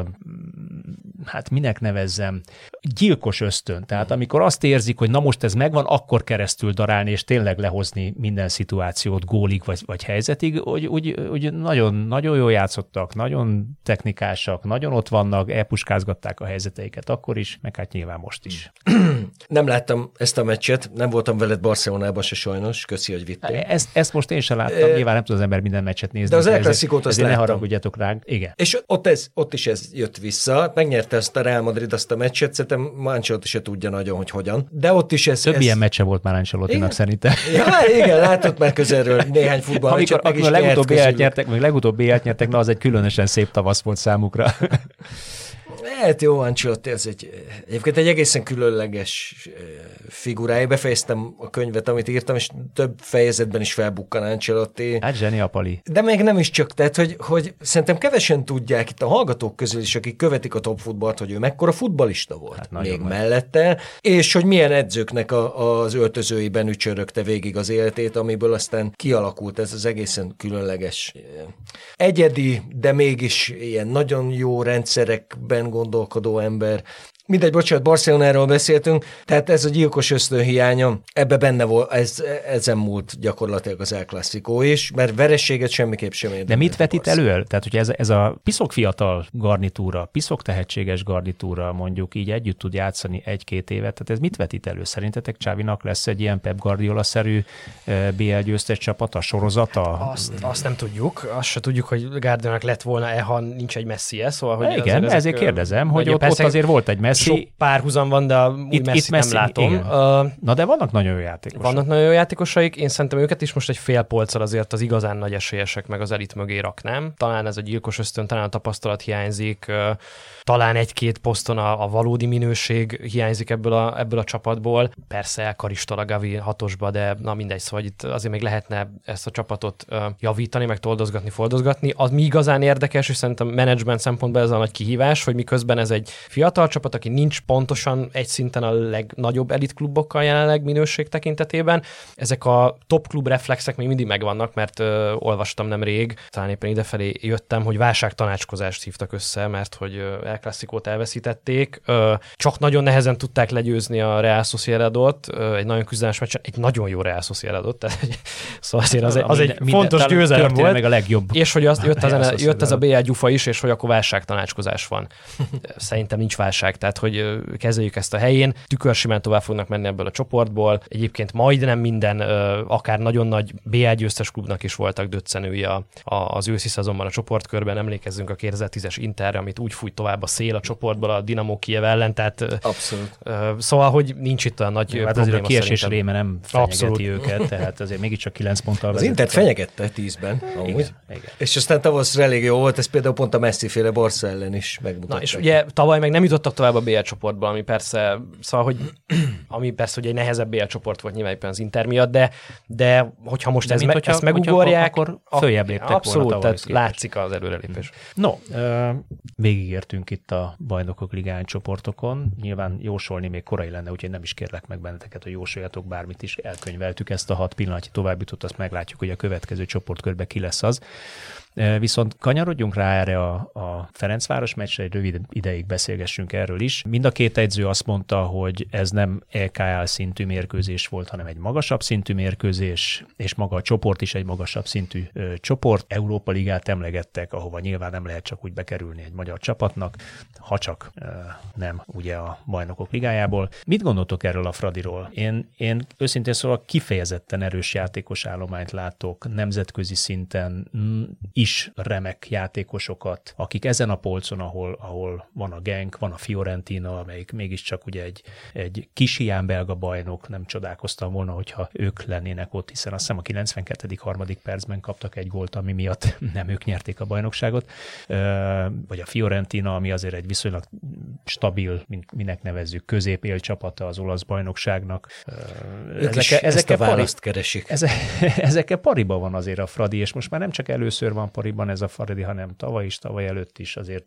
hát minek nevezzem, gyilkos ösztön. Tehát amikor azt érzik, hogy na most ez megvan, akkor keresztül darálni, és tényleg lehozni minden szituációt gólig vagy, vagy helyzetig, hogy úgy, úgy nagyon, nagyon jól játszottak, nagyon technikásak, nagyon ott vannak, elpuskázgatták a helyzeteiket akkor is, meg hát nyilván most is. [CLEARS THROAT] Nem láttam ezt a meccset, nem voltam veled Barcelonában se sajnos, köszi, hogy vittél. Ezt, ezt most én sem láttam, e... nyilván nem tud az ember minden meccset nézni. De az El Clasico-t azt ne haragudjatok ránk. Igen. És ott, ez, ott is ez jött vissza, megnyerte ezt a Real Madrid azt a meccset, szerintem Mancsolt se tudja nagyon, hogy hogyan. De ott is ez... Több ez... ilyen meccse volt már Ancelottinak szerintem. Ja, igen, látott már közelről néhány futball. Amikor, amikor legutóbb BL-t nyertek, meg legutóbb nyertek, na az egy különösen szép tavasz volt számukra. Lehet jó Ancelotti, ez egy, egyébként egy egészen különleges figurája. Befejeztem a könyvet, amit írtam, és több fejezetben is felbukkan Ancelotti. Hát zseni a pali. De még nem is csak, tehát, hogy, hogy szerintem kevesen tudják itt a hallgatók közül is, akik követik a top futballt, hogy ő mekkora futbalista volt hát még nagy. mellette, és hogy milyen edzőknek a, az öltözőiben ücsörögte végig az életét, amiből aztán kialakult ez az egészen különleges, egyedi, de mégis ilyen nagyon jó rendszerekben gondolkodó ember, Mindegy, bocsánat, Barcelonáról beszéltünk, tehát ez a gyilkos ösztön hiánya, ebbe benne volt, ez, ezen múlt gyakorlatilag az El Clasico is, mert verességet semmiképp sem érdemel. De mit vetít elő? Tehát, hogy ez, ez a piszok fiatal garnitúra, piszok tehetséges garnitúra mondjuk így együtt tud játszani egy-két évet, tehát ez mit vetít elő? Szerintetek Csávinak lesz egy ilyen Pep Guardiola-szerű BL győztes csapata, sorozata? Azt, azt nem tudjuk, azt se tudjuk, hogy Guardiolanak lett volna-e, ha nincs egy messi -e, szóval hogy Igen, azért, ezek, kérdezem, hogy ott, ott azért volt egy Messi. Sok párhuzam van, de úgy itt, itt Messi nem látom. Igen. Uh, Na de vannak nagyon jó játékosok. Vannak nagyon jó játékosaik, én szerintem őket is most egy fél polccal azért az igazán nagy esélyesek meg az elit mögé raknám. Talán ez a gyilkos ösztön, talán a tapasztalat hiányzik, talán egy-két poszton a, a valódi minőség hiányzik ebből a, ebből a csapatból. Persze elkaristol a Gavi hatosba, de na mindegy, szóval itt azért még lehetne ezt a csapatot javítani, meg toldozgatni, fordozgatni. Az mi igazán érdekes, és szerintem menedzsment szempontból ez a nagy kihívás, hogy miközben ez egy fiatal csapat, aki nincs pontosan egy szinten a legnagyobb elitklubokkal jelenleg minőség tekintetében. Ezek a top klub reflexek még mindig megvannak, mert ö, olvastam nemrég, talán éppen idefelé jöttem, hogy válságtanácskozást hívtak össze, mert hogy El Clasicót elveszítették. Csak nagyon nehezen tudták legyőzni a Real Sociedadot, egy nagyon küzdelmes meccsen, egy nagyon jó Real Sociedadot, tehát, [LAUGHS] szóval azért az, az egy minden, fontos győzelem volt. Meg a legjobb. És hogy az, jött, az, jött ez a BL gyufa is, és hogy akkor válságtanácskozás van. [LAUGHS] Szerintem nincs válság, tehát hogy kezeljük ezt a helyén. Tükörsimán tovább fognak menni ebből a csoportból. Egyébként majdnem minden, akár nagyon nagy BL győztes klubnak is voltak döccenői a, a, az őszi szezonban a csoportkörben. Emlékezzünk a 2010-es Interre, amit úgy fújt tovább a szél a csoportból a Dinamo Kiev ellen, tehát Abszolút. Szóval, hogy nincs itt a nagy Jó, hát azért a kiesés réme nem fenyegeti Abszolút. őket, tehát azért mégiscsak 9 ponttal Az Intert fenyegette 10-ben, amúgy. Igen, igen. És aztán tavasszra elég jó volt, ez például pont a Messi féle Barca ellen is megmutatta. Na és ugye tavaly meg nem jutottak tovább a BL csoportba, ami persze, szóval, hogy ami persze hogy egy nehezebb BL csoport volt nyilván éppen az Inter miatt, de, de hogyha most de ez me, hogyha, ezt megugorják, akkor följebb léptek Abszolút, volna tehát képest. látszik az előrelépés. No, uh, végigértünk itt a bajnokok ligány csoportokon. Nyilván jósolni még korai lenne, úgyhogy nem is kérlek meg benneteket, hogy jósoljatok bármit is. Elkönyveltük ezt a hat pillanatnyi továbbjutott, azt meglátjuk, hogy a következő csoportkörbe ki lesz az. Viszont kanyarodjunk rá erre a, a Ferencváros meccsre, egy rövid ideig beszélgessünk erről is. Mind a két edző azt mondta, hogy ez nem EKL szintű mérkőzés volt, hanem egy magasabb szintű mérkőzés, és maga a csoport is egy magasabb szintű ö, csoport. Európa Ligát emlegettek, ahova nyilván nem lehet csak úgy bekerülni egy magyar csapatnak, ha csak ö, nem ugye a bajnokok ligájából. Mit gondoltok erről a Fradiról? Én, én őszintén szóval kifejezetten erős játékos állományt látok nemzetközi szinten, is remek játékosokat, akik ezen a polcon, ahol, ahol van a Genk, van a Fiorentina, amelyik mégiscsak ugye egy, egy kis hián belga bajnok, nem csodálkoztam volna, hogyha ők lennének ott, hiszen azt hiszem a 92. harmadik percben kaptak egy gólt, ami miatt [LAUGHS] nem ők nyerték a bajnokságot, vagy a Fiorentina, ami azért egy viszonylag stabil, mint minek nevezzük, középél csapata az olasz bajnokságnak. Ezek, ezek a választ pari, keresik. [LAUGHS] Ezek, ezekkel pariba van azért a Fradi, és most már nem csak először van pariban ez a Faridi, hanem tavaly is, tavaly előtt is azért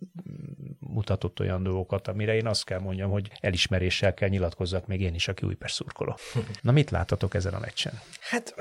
mutatott olyan dolgokat, amire én azt kell mondjam, hogy elismeréssel kell nyilatkozzak még én is, aki Újpest szurkoló. Na mit látatok ezen a meccsen? Hát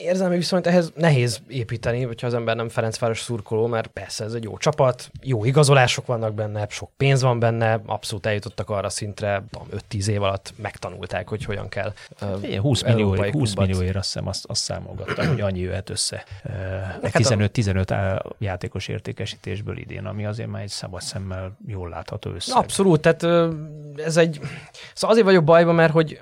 érzelmi viszont ehhez nehéz építeni, hogyha az ember nem Ferencváros szurkoló, mert persze ez egy jó csapat, jó igazolások vannak benne, sok pénz van benne, abszolút eljutottak arra szintre, 5-10 év alatt megtanulták, hogy hogyan kell. Uh, 20 millió, 20 millióért azt hiszem azt, azt számolgattam, hogy annyi jöhet össze. Uh, 15, 15 játékos értékesítésből idén, ami azért már egy szabad szemmel jól látható összeg. Abszolút, tehát ez egy... Szóval azért vagyok bajban, mert hogy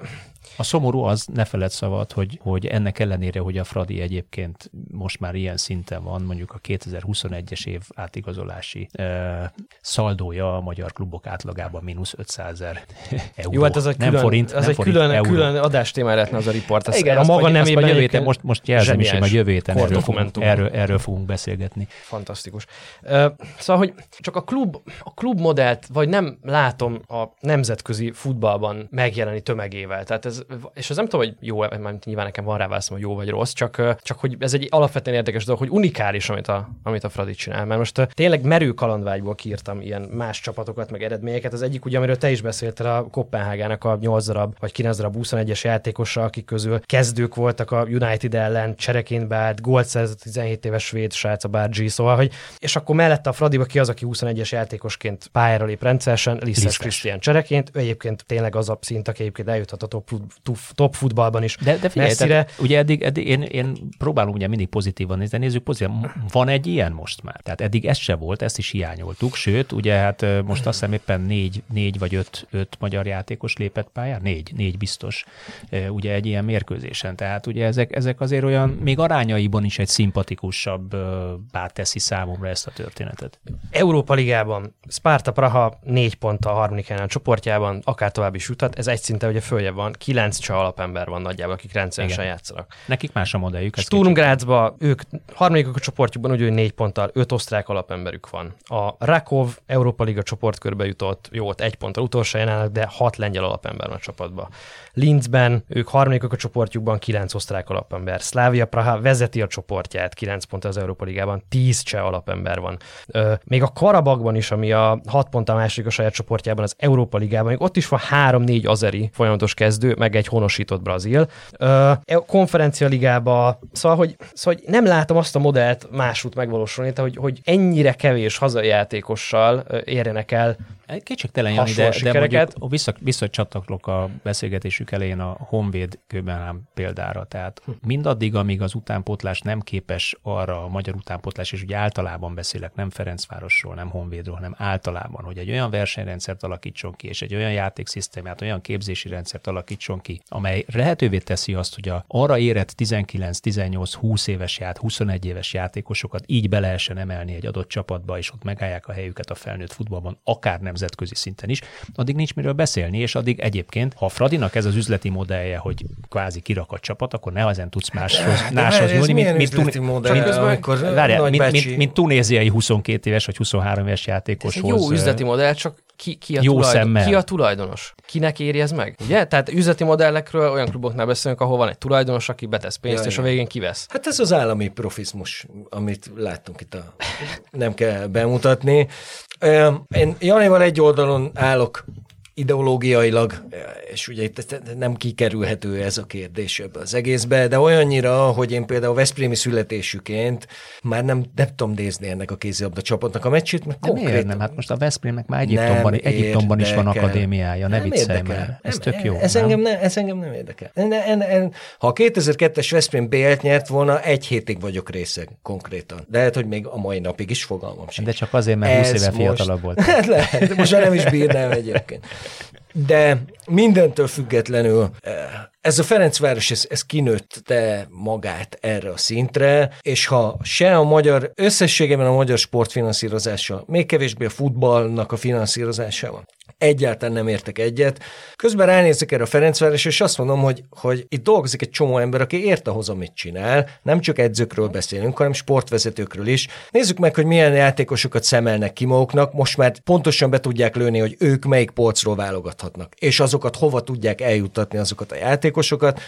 A szomorú az, ne feled szabad, hogy, hogy ennek ellenére, hogy a Fradi egyébként most már ilyen szinten van, mondjuk a 2021-es év átigazolási e, szaldója a magyar klubok átlagában mínusz 500 ezer [LAUGHS] euró. Jó, hát ez a nem külön, forint, ez nem egy forint, külön, euró. külön adástéma lehetne az a riport. Ez Igen, a maga nem majd jövő héten, most, most jelzem is, hogy majd jövő héten erről fogunk, erről, erről fogunk beszélgetni. Fantasztikus. Ö, Szóval, hogy csak a klub, a klub modellt, vagy nem látom a nemzetközi futballban megjelenni tömegével. Tehát ez, és ez nem tudom, hogy jó, mert nyilván nekem van rá válaszom, hogy jó vagy rossz, csak, csak hogy ez egy alapvetően érdekes dolog, hogy unikális, amit a, amit a Fradi csinál. Mert most tényleg merő kalandvágyból kiírtam ilyen más csapatokat, meg eredményeket. Az egyik, ugye, amiről te is beszéltél, a Kopenhágának a 8 darab, vagy 9 darab 21-es játékosa, akik közül kezdők voltak a United ellen, csereként beállt, gólt szerzett 17 éves svéd srác, a Bárgyi, szóval, hogy és akkor mellette a Fradiba ki az, aki 21-es játékosként pályára lép rendszeresen, Lisztes. Krisztián csereként, ő egyébként tényleg az a szint, aki egyébként eljuthat a top, top, futballban is. De, de figyelj, messzire. tehát, ugye eddig, eddig én, én próbálom ugye mindig pozitívan nézni, de nézzük pozitívan. Van egy ilyen most már. Tehát eddig ez se volt, ezt is hiányoltuk, sőt, ugye hát most azt hiszem éppen négy, négy vagy öt, öt magyar játékos lépett pályára, négy, négy biztos, ugye egy ilyen mérkőzésen. Tehát ugye ezek, ezek azért olyan, még arányaiban is egy szimpatikusabb ö, bár teszi számomra ezt a történetet. Európa Ligában Sparta Praha négy ponttal a harmadik a csoportjában, akár tovább is jutat, ez egy szinte ugye följebb van, kilenc cseh alapember van nagyjából, akik rendszeresen Igen. játszanak. Nekik más a modelljük. Sturm Grazba, ők harmadikok a csoportjukban, hogy négy ponttal, öt osztrák alapemberük van. A Rakov Európa Liga csoportkörbe jutott, jó, ott egy ponttal utolsó helyen állnak, de hat lengyel alapember van a csapatban. Linzben, ők harmadikok a csoportjukban, kilenc osztrák alapember. Slavia Praha vezeti a csoportját, kilenc pont az Európa Ligában, tíz cseh alapember van. Ö, még a Karabagban is, ami a hat pont a második a saját csoportjában, az Európa Ligában, még ott is van három-négy azeri folyamatos kezdő, meg egy honosított brazil. E- konferencia ligába, szóval hogy, szóval, hogy nem látom azt a modellt másút megvalósulni, tehát, hogy, hogy ennyire kevés hazai játékossal érjenek el Kétségtelen, Jani, de, de mondjuk sikereket. vissza, visszacsatoklok a beszélgetésük elején a Honvéd Köbenhám példára. Tehát mindaddig, amíg az utánpótlás nem képes arra a magyar utánpótlás, és ugye általában beszélek, nem Ferencvárosról, nem Honvédról, hanem általában, hogy egy olyan versenyrendszert alakítson ki, és egy olyan játékszisztémát, olyan képzési rendszert alakítson ki, amely lehetővé teszi azt, hogy a arra érett 19, 18, 20 éves ját, 21 éves játékosokat így be lehessen emelni egy adott csapatba, és ott megállják a helyüket a felnőtt futballban, akár nemzetközi szinten is, addig nincs miről beszélni, és addig egyébként, ha a Fradinak ez az üzleti modellje, hogy kvázi kirakat csapat, akkor ne ezen tudsz máshoz, máshoz nyúlni, mint, mint, üzleti Tuni- modell, mint, amikor várjál, mint, mint, mint tunéziai 22 éves vagy 23 éves játékoshoz. egy jó üzleti modell, csak ki, ki, a Jó tulajdon, szemmel. ki a tulajdonos? Kinek éri ez meg? Ugye? Tehát üzleti modellekről olyan kluboknál beszélünk, ahol van egy tulajdonos, aki betesz pénzt, Ja, és a végén kivesz. Hát ez az állami profizmus, amit láttunk itt a... Nem kell bemutatni. Én Janival egy oldalon állok ideológiailag, és ugye itt nem kikerülhető ez a kérdés ebbe az egészbe, de olyannyira, hogy én például Veszprémi születésüként már nem, nem tudom nézni ennek a kézilabda csapatnak a meccsét, mert De miért konkrétan nem? Hát most a Veszprémnek már Egyiptomban, Egyiptomban is van akadémiája, ne Nem viccelj már. Ez Nem, tök jó. Ez nem? engem, ne, ez engem nem érdekel. En, en, en, ha a 2002-es Veszprém BL-t nyert volna, egy hétig vagyok részeg konkrétan. De lehet, hogy még a mai napig is fogalmam sincs. De csak azért, mert 20 Ez éve most- fiatalabb volt. [LAUGHS] Hát lehet, most már nem is bírnám egyébként. De mindentől függetlenül eh, ez a Ferencváros, ez, ez kinőtte magát erre a szintre, és ha se a magyar, összességében a magyar sportfinanszírozással, még kevésbé a futballnak a finanszírozásával, egyáltalán nem értek egyet. Közben ránézek erre a Ferencváros, és azt mondom, hogy, hogy itt dolgozik egy csomó ember, aki ért ahhoz, amit csinál. Nem csak edzőkről beszélünk, hanem sportvezetőkről is. Nézzük meg, hogy milyen játékosokat szemelnek ki maguknak. Most már pontosan be tudják lőni, hogy ők melyik polcról válogathatnak, és azokat hova tudják eljuttatni azokat a játékosokat.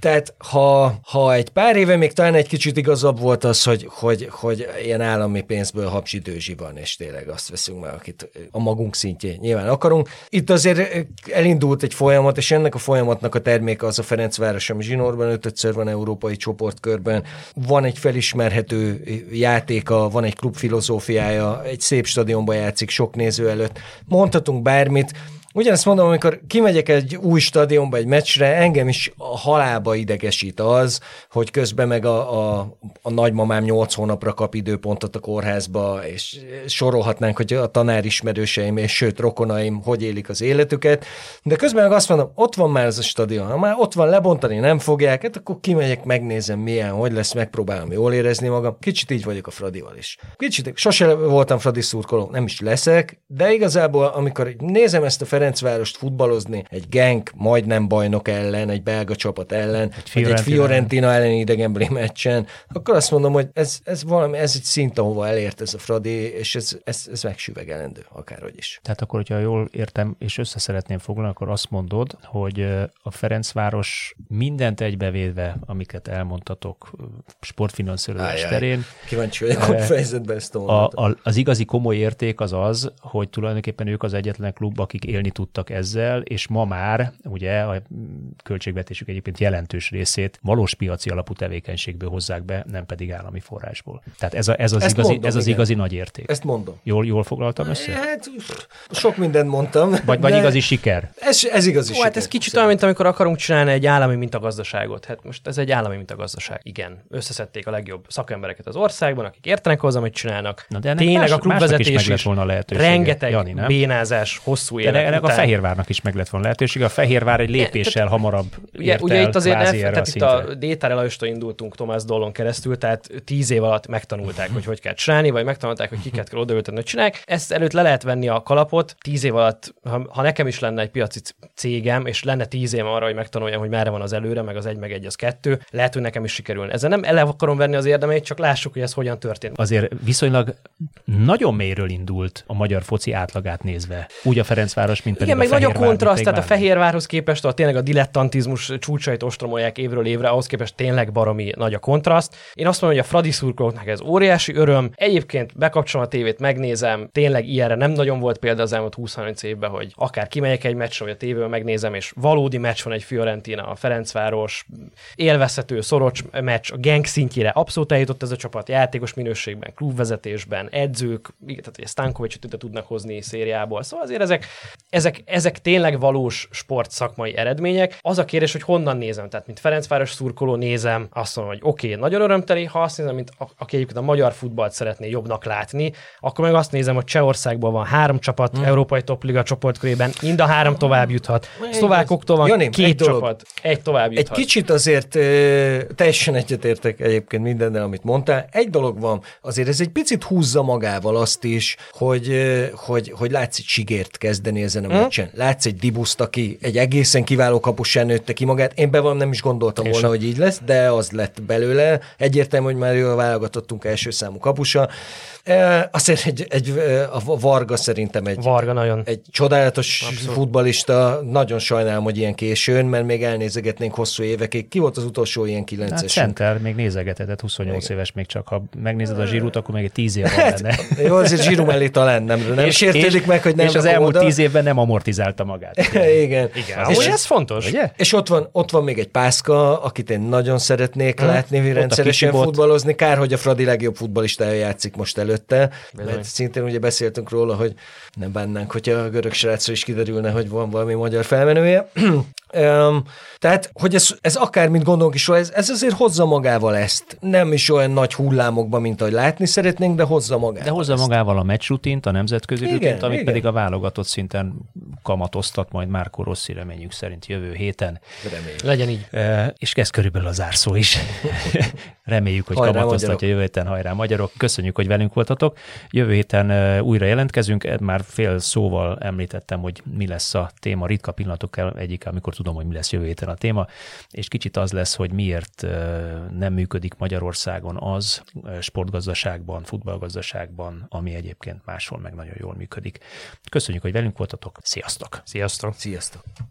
Tehát ha, ha egy pár éve még talán egy kicsit igazabb volt az, hogy, hogy, hogy ilyen állami pénzből Habzsi Dőzsi van, és tényleg azt veszünk meg, akit a magunk szintjén nyilván akarunk. Itt azért elindult egy folyamat, és ennek a folyamatnak a terméke az a Ferencváros, ami zsinórban ötödször van európai csoportkörben. Van egy felismerhető játéka, van egy klub filozófiája, egy szép stadionban játszik sok néző előtt. Mondhatunk bármit, ugyanezt mondom, amikor kimegyek egy új stadionba, egy meccsre, engem is a halálba idegesít az, hogy közben meg a, a, a nagymamám nyolc hónapra kap időpontot a kórházba, és sorolhatnánk, hogy a tanárismerőseim és sőt rokonaim hogy élik az életüket, de közben meg azt mondom, ott van már ez a stadion, ha már ott van lebontani, nem fogják, hát akkor kimegyek, megnézem milyen, hogy lesz, megpróbálom jól érezni magam. Kicsit így vagyok a Fradival is. Kicsit, sose voltam Fradi szurkoló, nem is leszek, de igazából, amikor nézem ezt a Ferencvárost futballozni, egy Genk majdnem bajnok ellen, egy belga csapat ellen, egy Fiorentina, egy Fiorentina ellen idegenbeli meccsen, akkor azt mondom, hogy ez, ez valami, ez egy szint, ahova elért ez a Fradi, és ez, ez, ez megsüvegelendő, akárhogy is. Tehát akkor, hogyha jól értem, és össze szeretném foglalni, akkor azt mondod, hogy a Ferencváros mindent egybevédve, amiket elmondtatok sportfinanszírozás terén. Kíváncsi vagyok, hogy fejezetben ezt a, a, az igazi komoly érték az az, hogy tulajdonképpen ők az egyetlen klub, akik élni tudtak ezzel, és ma már ugye a költségvetésük egyébként jelentős részét valós piaci alapú tevékenységből hozzák be, nem pedig állami forrásból. Tehát ez, a, ez, az, igazi, mondom, ez az igazi nagy érték. Ezt mondom. Jól, jól foglaltam össze? Hát, sok mindent mondtam. Vagy, vagy igazi siker? Ez, ez igazi Ó, siker. Hát ez kicsit olyan, mint amikor akarunk csinálni egy állami mintagazdaságot. Hát most ez egy állami mintagazdaság. Igen, összeszedték a legjobb szakembereket az országban, akik értenek hozzá, amit csinálnak. Na de Tényleg más, a klubvezetés is, lett volna lehetősége. Rengeteg Jani, nem? bénázás, hosszú élet. De ennek után. a Fehérvárnak is meg lett volna lehetősége. A Fehérvár egy lépéssel de, hamarabb ugye, ugye itt azért ne, tehát a itt a Détáre Lajostól indultunk Tomás Dollon keresztül, tehát tíz év alatt megtanulták, hogy hogy kell csinálni, vagy megtanulták, hogy kiket kell odaültetni, hogy csinálják. Ezt előtt le lehet venni a kalapot, tíz év alatt, ha, ha nekem is lenne egy piaci cégem, és lenne tíz év arra, hogy megtanuljam, hogy merre van az előre, meg az egy, meg egy, az kettő, lehet, hogy nekem is sikerülne. Ezzel nem ele akarom venni az érdemeit, csak lássuk, hogy ez hogyan történt. Azért viszonylag nagyon mélyről indult a magyar foci átlagát nézve. Úgy a Ferencváros, mint Igen, meg nagy a kontraszt, tehát a Fehérvárhoz képest a tényleg a dilettantizmus csúcsait ostromolják évről évre, ahhoz képest tényleg baromi nagy a kontraszt. Én azt mondom, hogy a Fradi szurkolóknak ez óriási öröm. Egyébként bekapcsolom a tévét, megnézem, tényleg ilyenre nem nagyon volt példa az elmúlt 25 évben, hogy akár kimegyek egy meccsre, vagy a tévéből megnézem, és valódi meccs van egy Fiorentina, a Ferencváros, élvezhető, szoros meccs, a Genk szintjére abszolút eljutott ez a csapat játékos minőségben, klubvezetésben, edzők, tehát hogy Stankovicsot ide tudnak hozni szériából. Szóval azért ezek, ezek, ezek tényleg valós sportszakmai eredmények. Az a kérdés, hogy honnan nézem. Tehát, mint Ferencváros szurkoló nézem, azt mondom, hogy oké, okay, nagyon örömteli, ha azt nézem, mint a, aki egyébként a magyar futballt szeretné jobbnak látni, akkor meg azt nézem, hogy Csehországban van három csapat, hmm. Európai Topliga csoportkörében, mind a három tovább juthat. Szlovákoktól van Jani, két egy dolog, csapat, egy tovább juthat. Egy kicsit azért ö, teljesen egyetértek egyébként mindennel, amit mondtál. Egy dolog van, azért ez egy picit húzza magával azt is, hogy, hogy, hogy látsz egy sigért kezdeni ezen a hm? meccsen. Látsz egy dibuszt, aki egy egészen kiváló kapusán nőtte ki magát. Én be nem is gondoltam És volna, a... hogy így lesz, de az lett belőle. Egyértelmű, hogy már jól válogatottunk első számú kapusa. E, azért egy, egy, a Varga szerintem egy, Varga nagyon. egy csodálatos Abszolút. futbalista. Nagyon sajnálom, hogy ilyen későn, mert még elnézegetnénk hosszú évekig. Ki volt az utolsó ilyen kilences? Hát center, még nézegetett, 28 Igen. éves még csak. Ha megnézed a zsírút, akkor még egy 10 év van lenne. Jó, azért zsíru mellé talán nem, nem és, sértődik meg, hogy nem És az elmúlt oda. 10 évben nem amortizálta magát. [LAUGHS] Igen. Igen. És ez fontos. Ugye? És ott van, ott van még egy Pászka, akit én nagyon szeretnék hmm. látni rendszeresen futballozni. Kár, hogy a Fradi legjobb futballistája játszik most előtte, Bizony. mert szintén ugye beszéltünk róla, hogy nem bánnánk, hogyha a görög srácra is kiderülne, hogy van valami magyar felmenője. [CLEARS THROAT] Tehát, hogy ez, ez akár, mint gondolunk is, ez, ez azért hozza magával ezt. Nem is olyan nagy hullámokban, mint ahogy látni szeretnénk, de hozza magával De hozza ezt. magával a meccsrutint, a nemzetközi igen, rutint, amit igen. pedig a válogatott szinten kamatoztat majd Márko Rossi reményük szerint jövő héten. Reméljük. Legyen így. E, és ez körülbelül az árszó is. [LAUGHS] Reméljük, hogy hajrá, kamatoztatja magyarok. jövő héten, hajrá magyarok. Köszönjük, hogy velünk voltatok. Jövő héten újra jelentkezünk. Már fél szóval említettem, hogy mi lesz a téma ritka pillanatokkal egyik, amikor tudom, hogy mi lesz jövő héten a téma, és kicsit az lesz, hogy miért nem működik Magyarországon az sportgazdaságban, futballgazdaságban, ami egyébként máshol meg nagyon jól működik. Köszönjük, hogy velünk voltatok. Sziasztok! Sziasztok! Sziasztok!